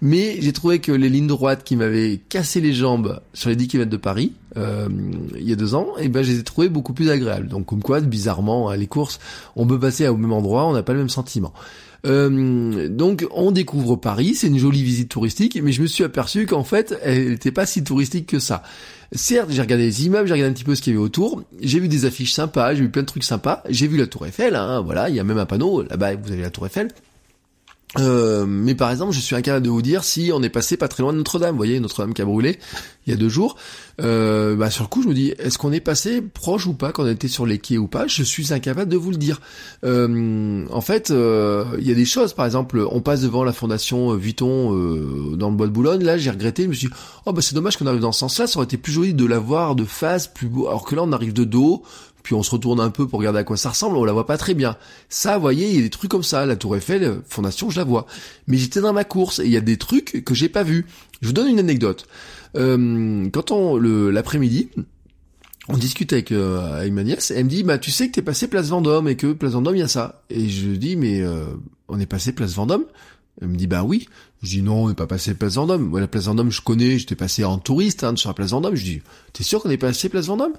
Mais j'ai trouvé que les lignes droites qui m'avaient cassé les jambes sur les 10 km de Paris euh, il y a deux ans, et eh ben je les ai trouvées beaucoup plus agréables. Donc comme quoi, bizarrement, hein, les courses, on peut passer au même endroit, on n'a pas le même sentiment. Euh, donc on découvre Paris, c'est une jolie visite touristique, mais je me suis aperçu qu'en fait, elle n'était pas si touristique que ça. Certes, j'ai regardé les immeubles, j'ai regardé un petit peu ce qu'il y avait autour, j'ai vu des affiches sympas, j'ai vu plein de trucs sympas, j'ai vu la Tour Eiffel, hein, voilà, il y a même un panneau, là-bas vous avez la Tour Eiffel, euh, mais par exemple, je suis incapable de vous dire si on est passé pas très loin de Notre-Dame. Vous voyez, Notre-Dame qui a brûlé il y a deux jours. Euh, bah sur le coup, je me dis, est-ce qu'on est passé proche ou pas, quand on était sur les quais ou pas? Je suis incapable de vous le dire. Euh, en fait, euh, il y a des choses. Par exemple, on passe devant la fondation Vuitton dans le bois de Boulogne. Là, j'ai regretté. Je me suis dit, oh bah c'est dommage qu'on arrive dans ce sens-là. Ça aurait été plus joli de la voir de face, plus beau. Alors que là, on arrive de dos puis on se retourne un peu pour regarder à quoi ça ressemble, on la voit pas très bien. Ça, vous voyez, il y a des trucs comme ça. La Tour Eiffel, Fondation, je la vois. Mais j'étais dans ma course et il y a des trucs que j'ai pas vus. Je vous donne une anecdote. Euh, quand on l'après-midi, on discute avec, euh, avec ma nièce, elle me dit, bah tu sais que t'es passé Place Vendôme et que Place Vendôme il y a ça. Et je dis, mais euh, on est passé Place Vendôme? Elle me dit, bah oui. Je dis, non, on n'est pas passé Place Vendôme. Moi, la Place Vendôme, je connais, j'étais passé en touriste hein, sur la Place Vendôme. Je dis, t'es sûr qu'on est passé Place Vendôme?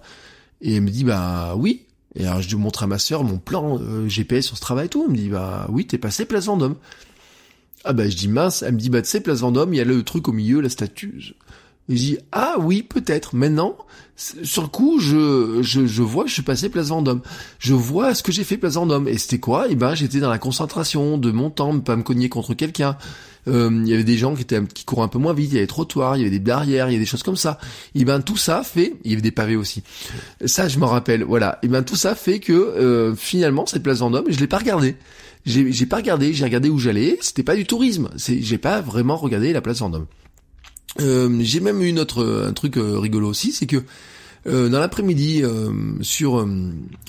Et elle me dit, bah oui. Et alors je lui montre à ma sœur mon plan GPS sur ce travail et tout. Elle me dit, bah oui, t'es passé Place Vendôme. Ah bah je dis mince, elle me dit bah tu sais Place Vendôme, il y a le truc au milieu, la statue. Et je dis ah oui peut-être. Maintenant, sur le coup, je, je, je vois je suis passé Place Vendôme. Je vois ce que j'ai fait Place Vendôme. Et c'était quoi? Eh ben j'étais dans la concentration de mon temps, pas me cogner contre quelqu'un. Euh, il y avait des gens qui étaient qui couraient un peu moins vite, il y avait des trottoirs, il y avait des barrières, il y avait des choses comme ça. Et ben tout ça fait, il y avait des pavés aussi. Ça je m'en rappelle, voilà. Et ben tout ça fait que euh, finalement cette place Vendôme, je l'ai pas regardée j'ai pas regardé, j'ai regardé où j'allais, c'était pas du tourisme, j'ai pas vraiment regardé la place Vendôme. Euh, j'ai même eu une autre un truc euh, rigolo aussi, c'est que Euh, dans l'après-midi, euh, sur euh,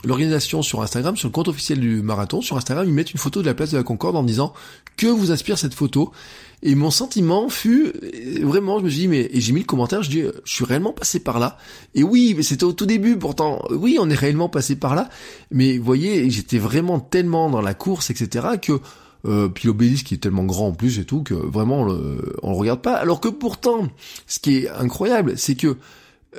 l'organisation sur Instagram, sur le compte officiel du marathon, sur Instagram, ils mettent une photo de la place de la Concorde en disant que vous inspire cette photo? Et mon sentiment fut vraiment, je me suis dit, mais et j'ai mis le commentaire, je dis, je suis réellement passé par là. Et oui, mais c'était au tout début, pourtant, oui, on est réellement passé par là. Mais vous voyez, j'étais vraiment tellement dans la course, etc., que euh, puis l'obélisque qui est tellement grand en plus et tout que vraiment on le, on le regarde pas. Alors que pourtant, ce qui est incroyable, c'est que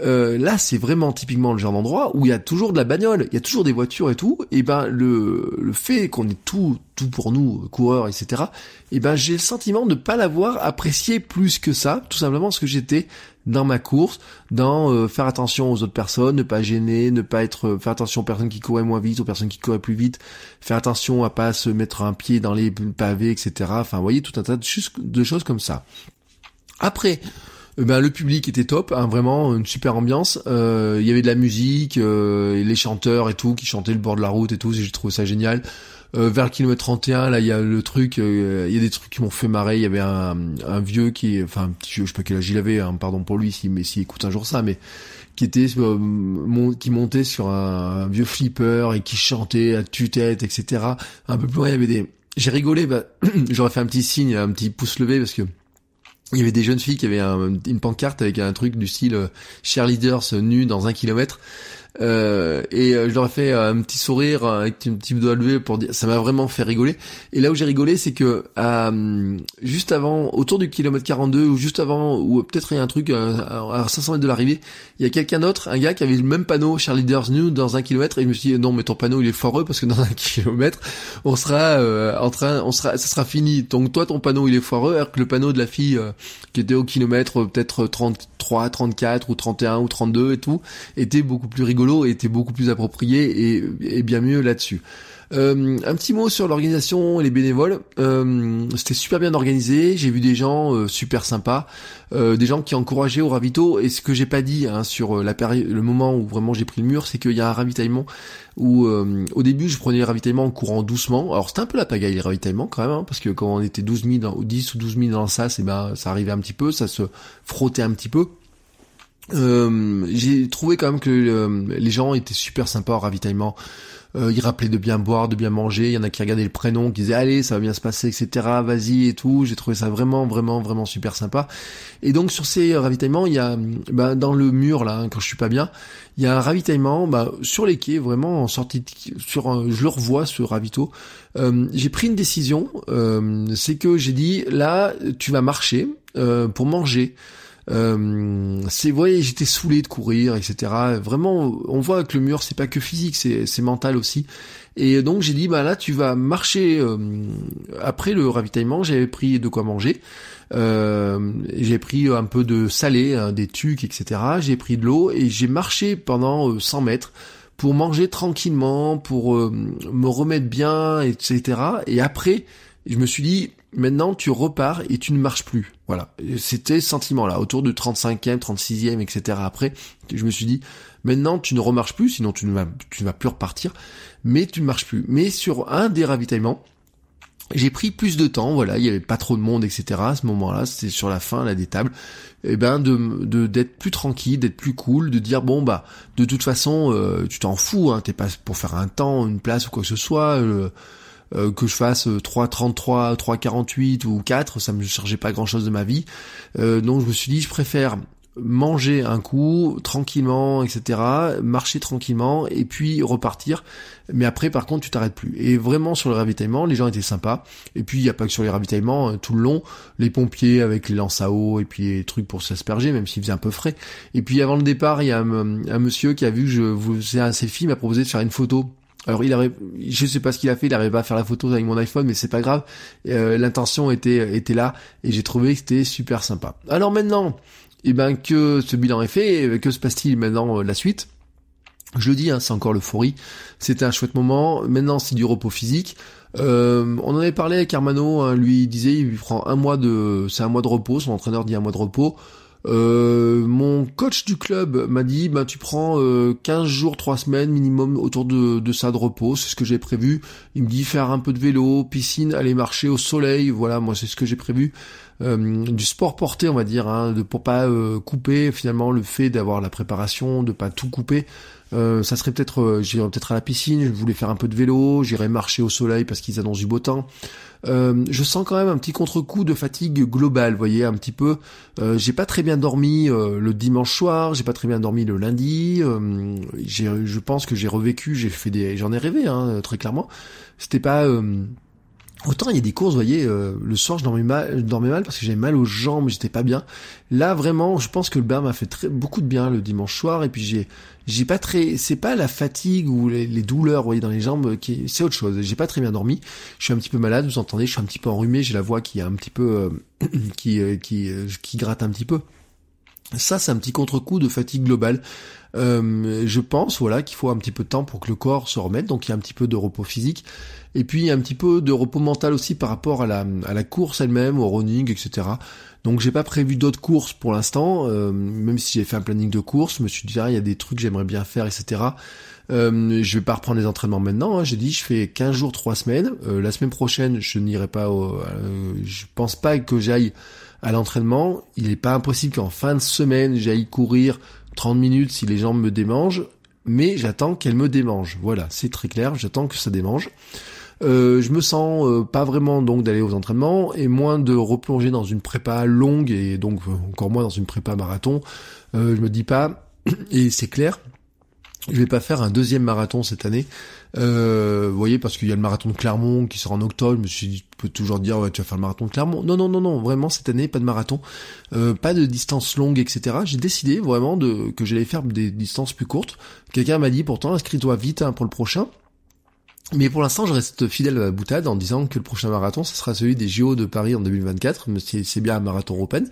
euh, là, c'est vraiment typiquement le genre d'endroit où il y a toujours de la bagnole, il y a toujours des voitures et tout. Et ben le, le fait qu'on ait tout tout pour nous coureurs, etc. Et ben j'ai le sentiment de pas l'avoir apprécié plus que ça, tout simplement parce que j'étais dans ma course, dans euh, faire attention aux autres personnes, ne pas gêner, ne pas être euh, faire attention aux personnes qui couraient moins vite, aux personnes qui couraient plus vite, faire attention à pas se mettre un pied dans les pavés, etc. Enfin, vous voyez tout un tas de, choses comme ça. Après, ben, le public était top, hein, vraiment une super ambiance. Euh, il y avait de la musique, euh, les chanteurs et tout qui chantaient le bord de la route et tout. J'ai trouvé ça génial. vers le kilomètre 31, là, il y a le truc, il y a des trucs qui m'ont fait marrer. Il y avait un, un vieux qui, enfin, un petit je sais pas quel âge il avait, hein, pardon pour lui, si, mais s'il écoute un jour ça, mais qui était, qui montait sur un, vieux flipper et qui chantait à tue-tête, etc. Un peu plus loin, il y avait des, j'ai rigolé, bah, j'aurais fait un petit signe, un petit pouce levé parce que il y avait des jeunes filles qui avaient une pancarte avec un truc du style euh, cheerleaders nus dans un kilomètre. Euh, et euh, je leur ai fait un petit sourire avec un petit doigt levé pour dire ça m'a vraiment fait rigoler. Et là où j'ai rigolé c'est que juste avant autour du kilomètre 42 ou juste avant ou peut-être il y a un truc à 500 mètres de l'arrivée il y a quelqu'un d'autre un gars qui avait le même panneau cheerleaders new dans un kilomètre et je me suis dit non mais ton panneau il est foireux parce que dans un kilomètre on sera en train on sera ça sera fini donc toi ton panneau il est foireux alors que le panneau de la fille qui était au kilomètre peut-être 33 34 ou 31 ou 32 et tout était beaucoup plus rigolo était beaucoup plus approprié et, bien mieux là-dessus. Euh, un petit mot sur l'organisation et les bénévoles. Euh, c'était super bien organisé. J'ai vu des gens euh, super sympas, des gens qui encourageaient au ravito. Et ce que j'ai pas dit hein, sur la le moment où vraiment j'ai pris le mur, c'est qu'il y a un ravitaillement où au début je prenais le ravitaillement en courant doucement. Alors c'était un peu la pagaille les ravitaillements quand même, hein, parce que quand on était 12 000 dans, 10 ou 12 000 dans ça, c'est ben ça arrivait un petit peu, ça se frottait un petit peu. J'ai trouvé quand même que les gens étaient super sympas au ravitaillement. Euh, ils rappelaient de bien boire, de bien manger. Il y en a qui regardaient le prénom, qui disaient allez, ça va bien se passer, etc. Vas-y et tout. J'ai trouvé ça vraiment, vraiment, vraiment super sympa. Et donc sur ces ravitaillements, il y a bah, dans le mur là, hein, quand je suis pas bien, il y a un ravitaillement bah, sur les quais, vraiment en sortie. De, sur, je le revois ce ravito. Euh, j'ai pris une décision. c'est que j'ai dit là, tu vas marcher pour manger. Euh, c'est, voyez, j'étais saoulé de courir, etc. Vraiment, on voit que le mur, c'est pas que physique, c'est, c'est mental aussi. Et donc j'ai dit, bah là, tu vas marcher. Euh, après le ravitaillement, j'avais pris de quoi manger. Euh, j'ai pris un peu de salé, hein, des tucs, etc. J'ai pris de l'eau et j'ai marché pendant 100 mètres pour manger tranquillement, pour me remettre bien, etc. Et après, je me suis dit, Maintenant, tu repars et tu ne marches plus. Voilà. C'était ce sentiment-là, autour de 35e, 36e, etc. Après, je me suis dit, maintenant, tu ne remarches plus, sinon tu ne vas, plus repartir, mais tu ne marches plus. Mais sur un des ravitaillements, j'ai pris plus de temps, voilà, il y avait pas trop de monde, etc. À ce moment-là, c'était sur la fin là des tables, et eh ben de d'être plus tranquille, d'être plus cool, de dire bon bah de toute façon euh, tu t'en fous, hein, t'es pas pour faire un temps, une place ou quoi que ce soit. Euh, euh, que je fasse 3,33, 3,48 ou 4, ça me chargeait pas grand chose de ma vie. Euh, donc je me suis dit, je préfère manger un coup tranquillement, etc., marcher tranquillement et puis repartir. Mais après, par contre, tu t'arrêtes plus. Et vraiment sur le ravitaillement, les gens étaient sympas. Et puis il n'y a pas que sur les ravitaillements, euh, tout le long, les pompiers avec les lances à eau et puis les trucs pour s'asperger, même s'il faisait un peu frais. Et puis avant le départ, il y a un, monsieur qui a vu que je faisais un selfie, m'a proposé de faire une photo alors il avait, je sais pas ce qu'il a fait, il n'arrivait pas à faire la photo avec mon iPhone, mais c'est pas grave. Euh, L'intention était était là et j'ai trouvé que c'était super sympa. Alors maintenant, eh ben que ce bilan est fait, que se passe-t-il maintenant euh, la suite? Je dis, hein, c'est encore l'euphorie. C'était un chouette moment. Maintenant, c'est du repos physique. Euh, on en avait parlé avec Armano. Hein, lui disait, il prend un mois de, c'est un mois de repos. Son entraîneur dit un mois de repos. Euh, mon coach du club m'a dit, bah, tu prends euh, 15 jours, 3 semaines minimum autour de, ça de repos, c'est ce que j'ai prévu. Il me dit faire un peu de vélo, piscine, aller marcher au soleil, voilà, moi c'est ce que j'ai prévu. du sport porté, on va dire, hein, de pour pas couper finalement le fait d'avoir la préparation, de pas tout couper. ça serait peut-être, j'irais peut-être à la piscine, je voulais faire un peu de vélo, j'irais marcher au soleil parce qu'ils annoncent du beau temps. Euh, je sens quand même un petit contre-coup de fatigue globale, vous voyez, un petit peu. Euh, j'ai pas très bien dormi euh, le dimanche soir, j'ai pas très bien dormi le lundi. je pense que j'ai revécu, j'ai fait des, j'en ai rêvé, hein, très clairement. C'était pas Autant il y a des courses, vous voyez, le soir je dormais mal, je dormais mal parce que j'avais mal aux jambes, j'étais pas bien. Là vraiment, je pense que le bain m'a fait très beaucoup de bien le dimanche soir et puis j'ai j'ai pas très, c'est pas la fatigue ou les, douleurs, vous voyez, dans les jambes, qui, c'est autre chose. J'ai pas très bien dormi. Je suis un petit peu malade, vous entendez, je suis un petit peu enrhumé, j'ai la voix qui est un petit peu, euh, qui, euh, qui, euh, qui gratte un petit peu. Ça, c'est un petit contre-coup de fatigue globale. Euh, je pense, voilà, qu'il faut un petit peu de temps pour que le corps se remette. Donc, il y a un petit peu de repos physique. Et puis, il y a un petit peu de repos mental aussi par rapport à la, à la course elle-même, au running, etc. Donc j'ai pas prévu d'autres courses pour l'instant, euh, même si j'ai fait un planning de course, je me suis dit il y a des trucs que j'aimerais bien faire, etc. Euh, je vais pas reprendre les entraînements maintenant. Hein. J'ai dit je fais 15 jours, 3 semaines. Euh, la semaine prochaine, je n'irai pas. Au, je pense pas que j'aille à l'entraînement. Il est pas impossible qu'en fin de semaine, j'aille courir 30 minutes si les jambes me démangent. Mais j'attends qu'elles me démangent. Voilà, c'est très clair. J'attends que ça démange. Euh, je me sens euh, pas vraiment donc d'aller aux entraînements et moins de replonger dans une prépa longue et donc euh, encore moins dans une prépa marathon. je me dis pas et c'est clair. Je vais pas faire un deuxième marathon cette année. Vous voyez, parce qu'il y a le marathon de Clermont qui sort en octobre. Je me suis dit, peux toujours dire, ouais, tu vas faire le marathon de Clermont. Non, non, non, non. Vraiment, cette année, pas de marathon. pas de distance longue, etc. J'ai décidé vraiment de que j'allais faire des distances plus courtes. Quelqu'un m'a dit, pourtant, inscris-toi vite hein, pour le prochain. Mais pour l'instant, je reste fidèle à la boutade en disant que le prochain marathon, ce sera celui des JO de Paris en 2024, mais c'est bien un marathon européen.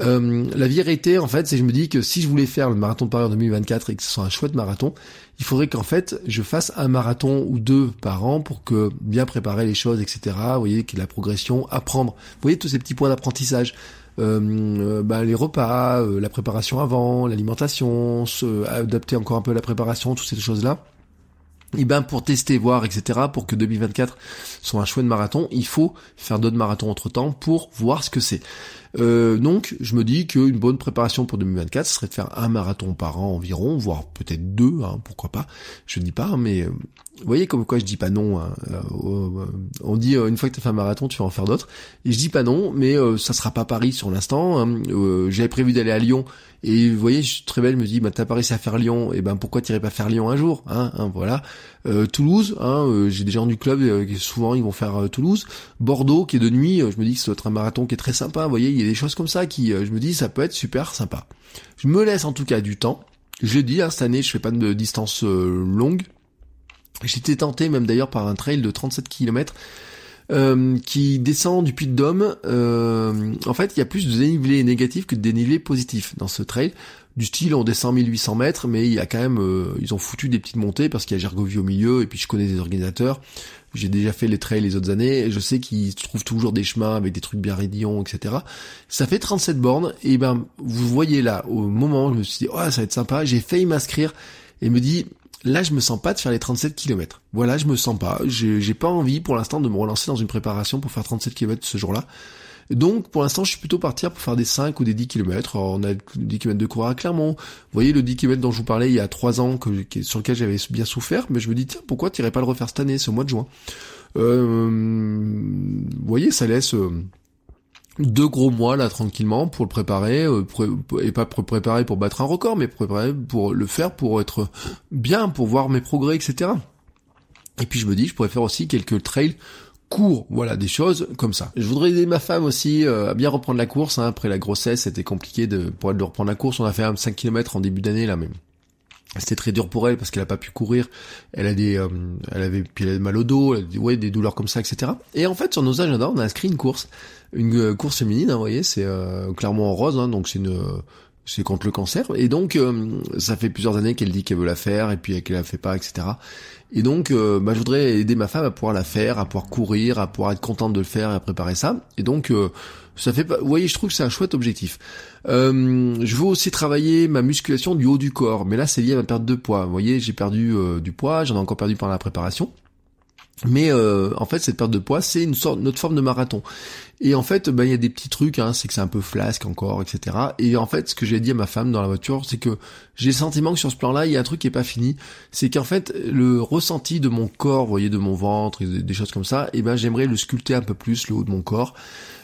Euh, la vérité, en fait, c'est que je me dis que si je voulais faire le marathon de Paris en 2024 et que ce soit un chouette marathon, il faudrait qu'en fait, je fasse un marathon ou deux par an pour que bien préparer les choses, etc. Vous voyez, qu'il la progression, apprendre. Vous voyez tous ces petits points d'apprentissage. Euh, euh bah, les repas, euh, la préparation avant, l'alimentation, adapter encore un peu la préparation, toutes ces choses-là et eh ben pour tester, voir, etc., pour que 2024 soit un chouette marathon, il faut faire d'autres marathons entre temps pour voir ce que c'est. Euh, donc je me dis qu'une bonne préparation pour 2024 ce serait de faire un marathon par an environ, voire peut-être deux, hein, pourquoi pas. Je ne dis pas, hein, mais euh, vous voyez comme quoi je dis pas non. Hein, euh, on dit une fois que tu as fait un marathon, tu vas en faire d'autres. Et je dis pas non, mais ça sera pas Paris sur l'instant. Hein. J'avais prévu d'aller à Lyon et vous voyez, je suis très belle, me dit, bah t'as pas réussi à faire Lyon, et ben pourquoi t'irais pas faire Lyon un jour, hein, hein voilà. Euh, Toulouse, hein, euh, j'ai des gens du club, euh, souvent ils vont faire Toulouse. Bordeaux, qui est de nuit, je me dis que c'est un marathon qui est très sympa, vous voyez, il y a des choses comme ça qui, je me dis, ça peut être super sympa. Je me laisse en tout cas du temps. Je l'ai dit, hein, cette année, je fais pas de distance longue. J'étais tenté même d'ailleurs par un trail de 37 km euh, qui descend du Puy de Dôme. Euh, en fait, il y a plus de dénivelé négatif que de dénivelé positif dans ce trail. Du style, on descend 1800 mètres, mais il y a quand même, euh, ils ont foutu des petites montées parce qu'il y a Gergovie au milieu, et puis je connais des organisateurs. J'ai déjà fait les trails les autres années, je sais qu'ils trouvent toujours des chemins avec des trucs bien raidillons, etc. Ça fait 37 bornes, et ben, vous voyez là, au moment où je me suis dit, oh, ça va être sympa, j'ai failli m'inscrire, et me dit, là je me sens pas de faire les 37 km. Voilà, je me sens pas. J'ai pas envie pour l'instant de me relancer dans une préparation pour faire 37 km ce jour-là. Donc pour l'instant je suis plutôt partir pour faire des 5 ou des 10 km. on a 10 km de coureur à Clermont. Vous voyez le 10 km dont je vous parlais il y a 3 ans sur lequel j'avais bien souffert, mais je me dis tiens pourquoi t'irais pas le refaire cette année, ce mois de juin. Euh, vous voyez ça laisse... Euh, deux gros mois là tranquillement pour le préparer euh, et pas pour préparer pour battre un record mais préparer pour le faire pour être bien pour voir mes progrès etc et puis je me dis je pourrais faire aussi quelques trails courts voilà des choses comme ça je voudrais aider ma femme aussi euh, à bien reprendre la course hein. après la grossesse c'était compliqué de pour elle de reprendre la course on a fait un 5 km en début d'année là même c'était très dur pour elle parce qu'elle a pas pu courir. Elle a des, euh, elle avait, puis elle a mal au dos, elle a des, ouais, des douleurs comme ça, etc. Et en fait, sur nos agendas, on a inscrit une course, une euh, course féminine. Hein, vous voyez, c'est euh, clairement en rose, hein, donc c'est une, c'est contre le cancer. Et donc, ça fait plusieurs années qu'elle dit qu'elle veut la faire et puis qu'elle la fait pas, etc. Et donc, bah, je voudrais aider ma femme à pouvoir la faire, à pouvoir courir, à pouvoir être contente de le faire et à préparer ça. Et donc, ça fait pas. Vous voyez, je trouve que c'est un chouette objectif. Euh, je veux aussi travailler ma musculation du haut du corps, mais là c'est lié à ma perte de poids. Vous voyez, j'ai perdu euh, du poids, j'en ai encore perdu pendant la préparation. Mais euh, en fait, cette perte de poids, c'est une sorte, notre forme de marathon. Et en fait, bah, il y a des petits trucs, hein, c'est que c'est un peu flasque encore, etc. Et en fait, ce que j'ai dit à ma femme dans la voiture, c'est que j'ai le sentiment que sur ce plan-là, il y a un truc qui est pas fini. C'est qu'en fait, le ressenti de mon corps, vous voyez, de mon ventre, des choses comme ça, et eh ben j'aimerais le sculpter un peu plus, le haut de mon corps.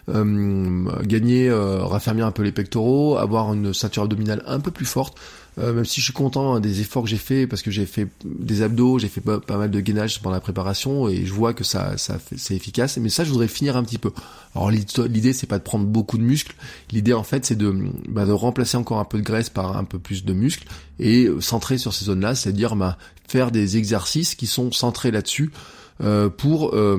Euh, gagner, euh, raffermir un peu les pectoraux, avoir une ceinture abdominale un peu plus forte, euh, même si je suis content hein, des efforts que j'ai fait parce que j'ai fait des abdos, j'ai fait pas, mal de gainage pendant la préparation et je vois que ça, ça c'est efficace. Mais ça, je voudrais finir un petit peu. Alors l'idée, c'est pas de prendre beaucoup de muscles. L'idée, en fait, c'est de, bah, de remplacer encore un peu de graisse par un peu plus de muscles et centrer sur ces zones-là, c'est-à-dire bah, faire des exercices qui sont centrés là-dessus euh, pour euh,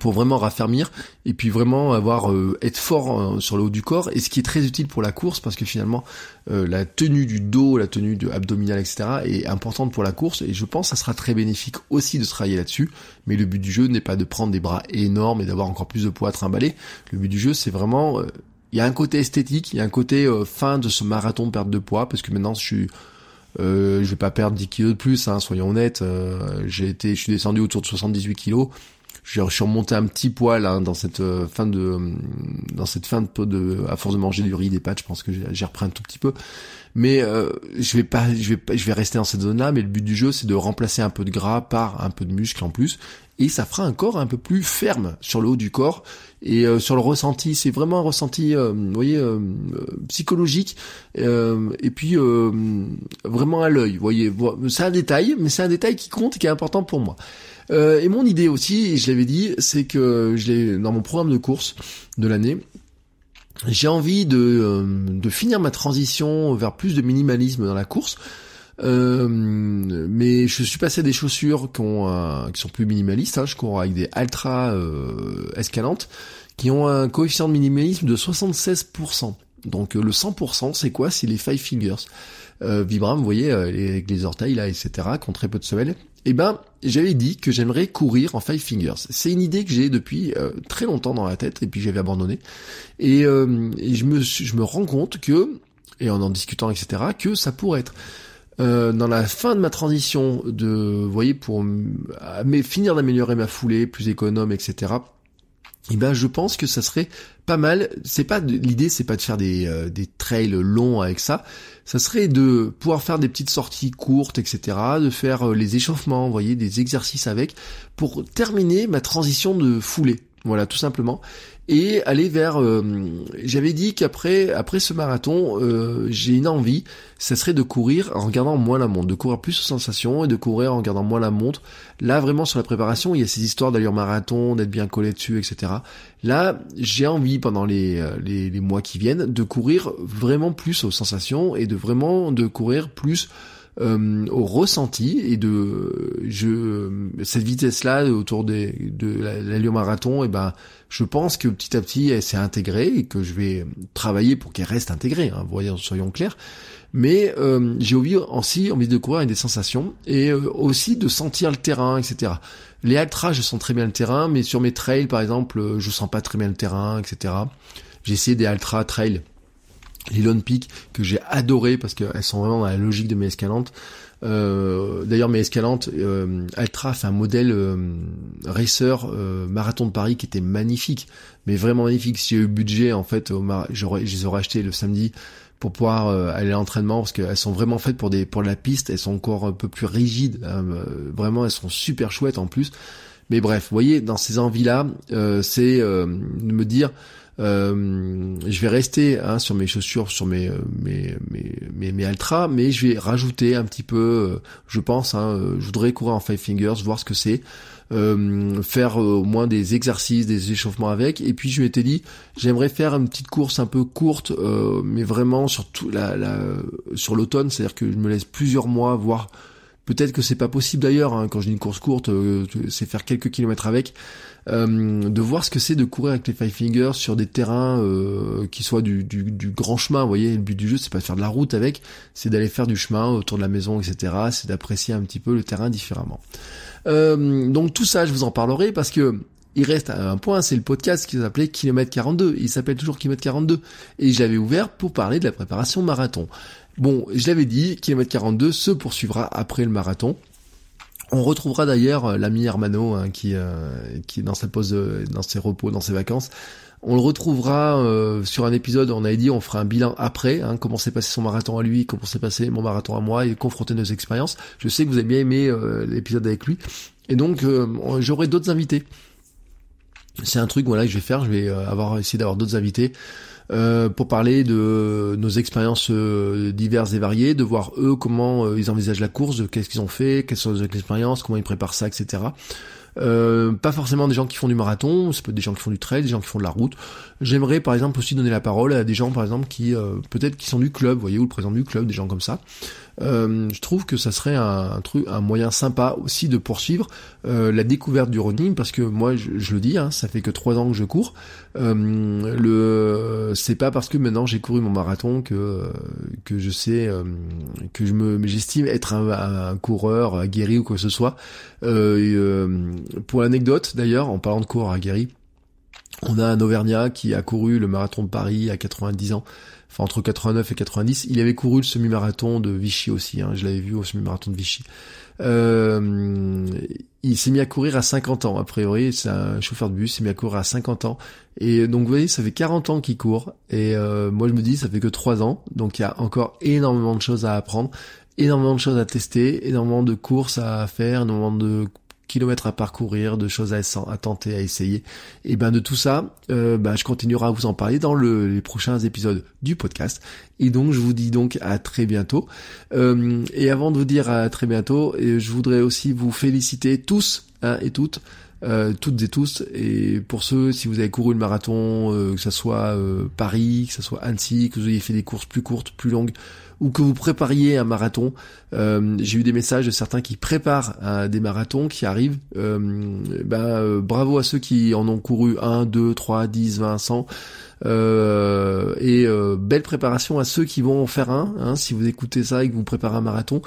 pour vraiment raffermir et puis vraiment avoir euh, être fort euh, sur le haut du corps. Et ce qui est très utile pour la course parce que finalement euh, la tenue du dos la tenue de abdominale etc est importante pour la course. Et je pense que ça sera très bénéfique aussi de travailler là-dessus. Mais le but du jeu n'est pas de prendre des bras énormes et d'avoir encore plus de poids à trimballer. Le but du jeu c'est vraiment il y a un côté esthétique il y a un côté fin de ce marathon de perte de poids parce que maintenant je suis je vais pas perdre 10 kilos de plus, hein, soyons honnêtes. j'ai été, je suis descendu autour de 78 kilos je suis remonté un petit poil hein, dans cette euh, fin de euh, dans cette fin de, de à force de manger du riz des pâtes je pense que j'ai repris un tout petit peu. Mais euh, je vais pas je vais je vais rester dans cette zone là mais le but du jeu c'est de remplacer un peu de gras par un peu de muscle en plus. Et ça fera un corps un peu plus ferme sur le haut du corps. Et sur le ressenti c'est vraiment un ressenti vous voyez psychologique et puis vraiment à l'œil voyez. C'est un détail mais c'est un détail qui compte et qui est important pour moi euh, et mon idée aussi, je l'avais dit, c'est que je dans mon programme de course de l'année, j'ai envie de, euh, de finir ma transition vers plus de minimalisme dans la course. Euh, mais je suis passé à des chaussures qui, ont, qui sont plus minimalistes. Hein. je cours avec des Ultra escalantes qui ont un coefficient de minimalisme de 76%. Donc le 100%, c'est quoi? C'est les Five Fingers. Vibram, vous voyez, avec les orteils là, etc., qui ont très peu de semelles eh ben, j'avais dit que j'aimerais courir en Five Fingers. C'est une idée que j'ai depuis euh, très longtemps dans la tête et puis j'avais abandonné. Et, euh, je, me, rends compte que, et en en discutant, etc., que ça pourrait être. Euh, dans la fin de ma transition de, vous voyez, pour finir d'améliorer ma foulée, plus économe, etc., eh ben je pense que ça serait pas mal. C'est pas l'idée, c'est pas de faire des, euh, des trails longs avec ça. Ça serait de pouvoir faire des petites sorties courtes, etc. De faire euh, les échauffements, vous voyez, des exercices avec pour terminer ma transition de foulée. Voilà, tout simplement et aller vers. Euh, j'avais dit qu'après après ce marathon, euh, j'ai une envie, ça serait de courir en regardant moins la montre, de courir plus aux sensations et de courir en regardant moins la montre. Là vraiment sur la préparation, il y a ces histoires d'allure marathon, d'être bien collé dessus, etc. Là, j'ai envie pendant les, euh, les, les mois qui viennent de courir vraiment plus aux sensations et de vraiment de courir plus euh, au ressenti et de je cette vitesse là autour des, de l'allure marathon et eh ben je pense que petit à petit elle s'est intégrée et que je vais travailler pour qu'elle reste intégrée hein, voyons soyons clairs. Mais euh, j'ai envie aussi envie de courir avec des sensations et euh, aussi de sentir le terrain etc les ultras je sens très bien le terrain mais sur mes trails par exemple je sens pas très bien le terrain etc j'ai essayé des ultra trails les Lone Peak que j'ai adoré parce qu'elles sont vraiment dans la logique de mes escalantes. Euh, D'ailleurs, mes escalantes, euh, Altra un modèle euh, racer euh, marathon de Paris qui était magnifique, mais vraiment magnifique. Si j'ai eu budget, en fait, j'aurais, je les aurais achetés le samedi pour pouvoir euh, aller à l'entraînement parce qu'elles sont vraiment faites pour des pour la piste. Elles sont encore un peu plus rigides. Hein, vraiment, elles sont super chouettes en plus. Mais bref, vous voyez, dans ces envies-là, c'est de me dire euh, je vais rester hein, sur mes chaussures, sur mes euh, mes, mes mes mes mais je vais rajouter un petit peu, euh, je pense, hein, je voudrais courir en five fingers, voir ce que c'est, euh, faire au moins des exercices, des échauffements avec, et puis je m'étais dit, j'aimerais faire une petite course un peu courte, mais vraiment sur tout la, la sur l'automne, c'est-à-dire que je me laisse plusieurs mois, voire peut-être que c'est pas possible d'ailleurs, hein, quand dis une course courte, c'est faire quelques kilomètres avec. Euh, de voir ce que c'est de courir avec les Five Fingers sur des terrains euh, qui soient du, du, grand chemin. Vous voyez, le but du jeu, c'est pas de faire de la route avec, c'est d'aller faire du chemin autour de la maison, etc. C'est d'apprécier un petit peu le terrain différemment. Euh, donc tout ça, je vous en parlerai parce que il reste un point, c'est le podcast qui s'appelait Kilomètre 42. Il s'appelle toujours Kilomètre 42. Et je l'avais ouvert pour parler de la préparation marathon. Bon, je l'avais dit, Kilomètre 42 se poursuivra après le marathon On retrouvera d'ailleurs l'ami Hermano hein, qui, qui est dans sa pause, dans ses repos, dans ses vacances. On le retrouvera sur un épisode, on avait dit on fera un bilan après, hein, comment s'est passé son marathon à lui, comment s'est passé mon marathon à moi et confronter nos expériences. Je sais que vous avez bien aimé l'épisode avec lui. Et donc j'aurai d'autres invités c'est un truc voilà que je vais faire. Je vais euh, avoir essayer d'avoir d'autres invités euh, pour parler de nos expériences euh, diverses et variées, de voir eux comment ils envisagent la course, qu'est-ce qu'ils ont fait, quelles sont leurs expériences, comment ils préparent ça, etc. Euh, pas forcément des gens qui font du marathon, c'est peut être des gens qui font du trail, des gens qui font de la route. J'aimerais par exemple aussi donner la parole à des gens par exemple qui peut-être qui sont du club, voyez, ou le président du club, des gens comme ça. Euh, je trouve que ça serait un, truc, un moyen sympa aussi de poursuivre euh, la découverte du running parce que moi, je, le dis, hein, ça fait que trois ans que je cours. Euh, le, c'est pas parce que maintenant j'ai couru mon marathon que je sais que je me, j'estime être un, un, coureur aguerri ou quoi que ce soit. pour l'anecdote d'ailleurs, en parlant de coureur aguerri, on a un Auvergnat qui a couru le marathon de Paris à 90 ans enfin entre 89 et 90. Il avait couru le semi-marathon de Vichy aussi, hein, je l'avais vu au semi-marathon de Vichy. Euh, il s'est mis à courir à 50 ans, a priori, c'est un chauffeur de bus, il s'est mis à courir à 50 ans. Et donc vous voyez, ça fait 40 ans qu'il court, et euh, moi je me dis, ça fait que 3 ans, donc il y a encore énormément de choses à apprendre, énormément de choses à tester, énormément de courses à faire, énormément de kilomètres à parcourir, de choses à, à tenter, à essayer. Et ben de tout ça, euh, ben, je continuerai à vous en parler dans les prochains épisodes du podcast. Et donc je vous dis donc à très bientôt. Euh, et avant de vous dire à très bientôt, je voudrais aussi vous féliciter tous hein, et toutes. Euh, toutes et tous. Et pour ceux, si vous avez couru le marathon, que ce soit Paris, que ce soit Annecy, que vous ayez fait des courses plus courtes, plus longues, ou que vous prépariez un marathon. Euh, j'ai eu des messages de certains qui préparent euh, des marathons qui arrivent. Euh, ben, bravo à ceux qui en ont couru 1, 2, 3, 10, 20, 100. Euh, et euh, belle préparation à ceux qui vont en faire un. Hein, si vous écoutez ça et que vous préparez un marathon,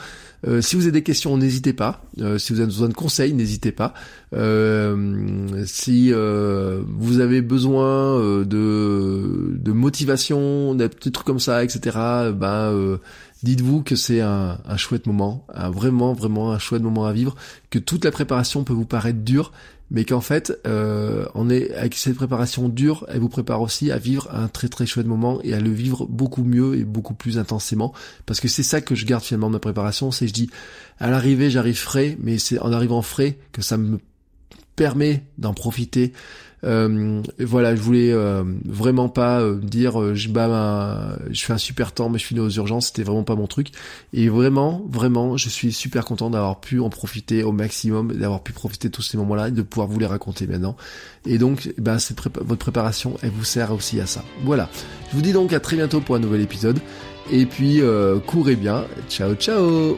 euh, si vous avez des questions, n'hésitez pas. si vous avez besoin de conseils, n'hésitez pas. si vous avez besoin de, de motivation, des petits trucs comme ça, etc. Ben dites-vous que c'est un, chouette moment, un, vraiment vraiment un chouette moment à vivre, que toute la préparation peut vous paraître dure, mais qu'en fait, euh, on est avec cette préparation dure, elle vous prépare aussi à vivre un très très chouette moment et à le vivre beaucoup mieux et beaucoup plus intensément, parce que c'est ça que je garde finalement de ma préparation, c'est je dis à l'arrivée j'arrive frais, mais c'est en arrivant frais que ça me permet d'en profiter euh, voilà, je voulais euh, vraiment pas euh, dire je bats je fais un super temps mais je finis aux urgences, c'était vraiment pas mon truc. Et vraiment, vraiment, je suis super content d'avoir pu en profiter au maximum, d'avoir pu profiter de tous ces moments-là et de pouvoir vous les raconter maintenant. Et donc, ben, cette votre préparation, elle vous sert aussi à ça. Voilà. Je vous dis donc à très bientôt pour un nouvel épisode. Et puis, courez bien. Ciao, ciao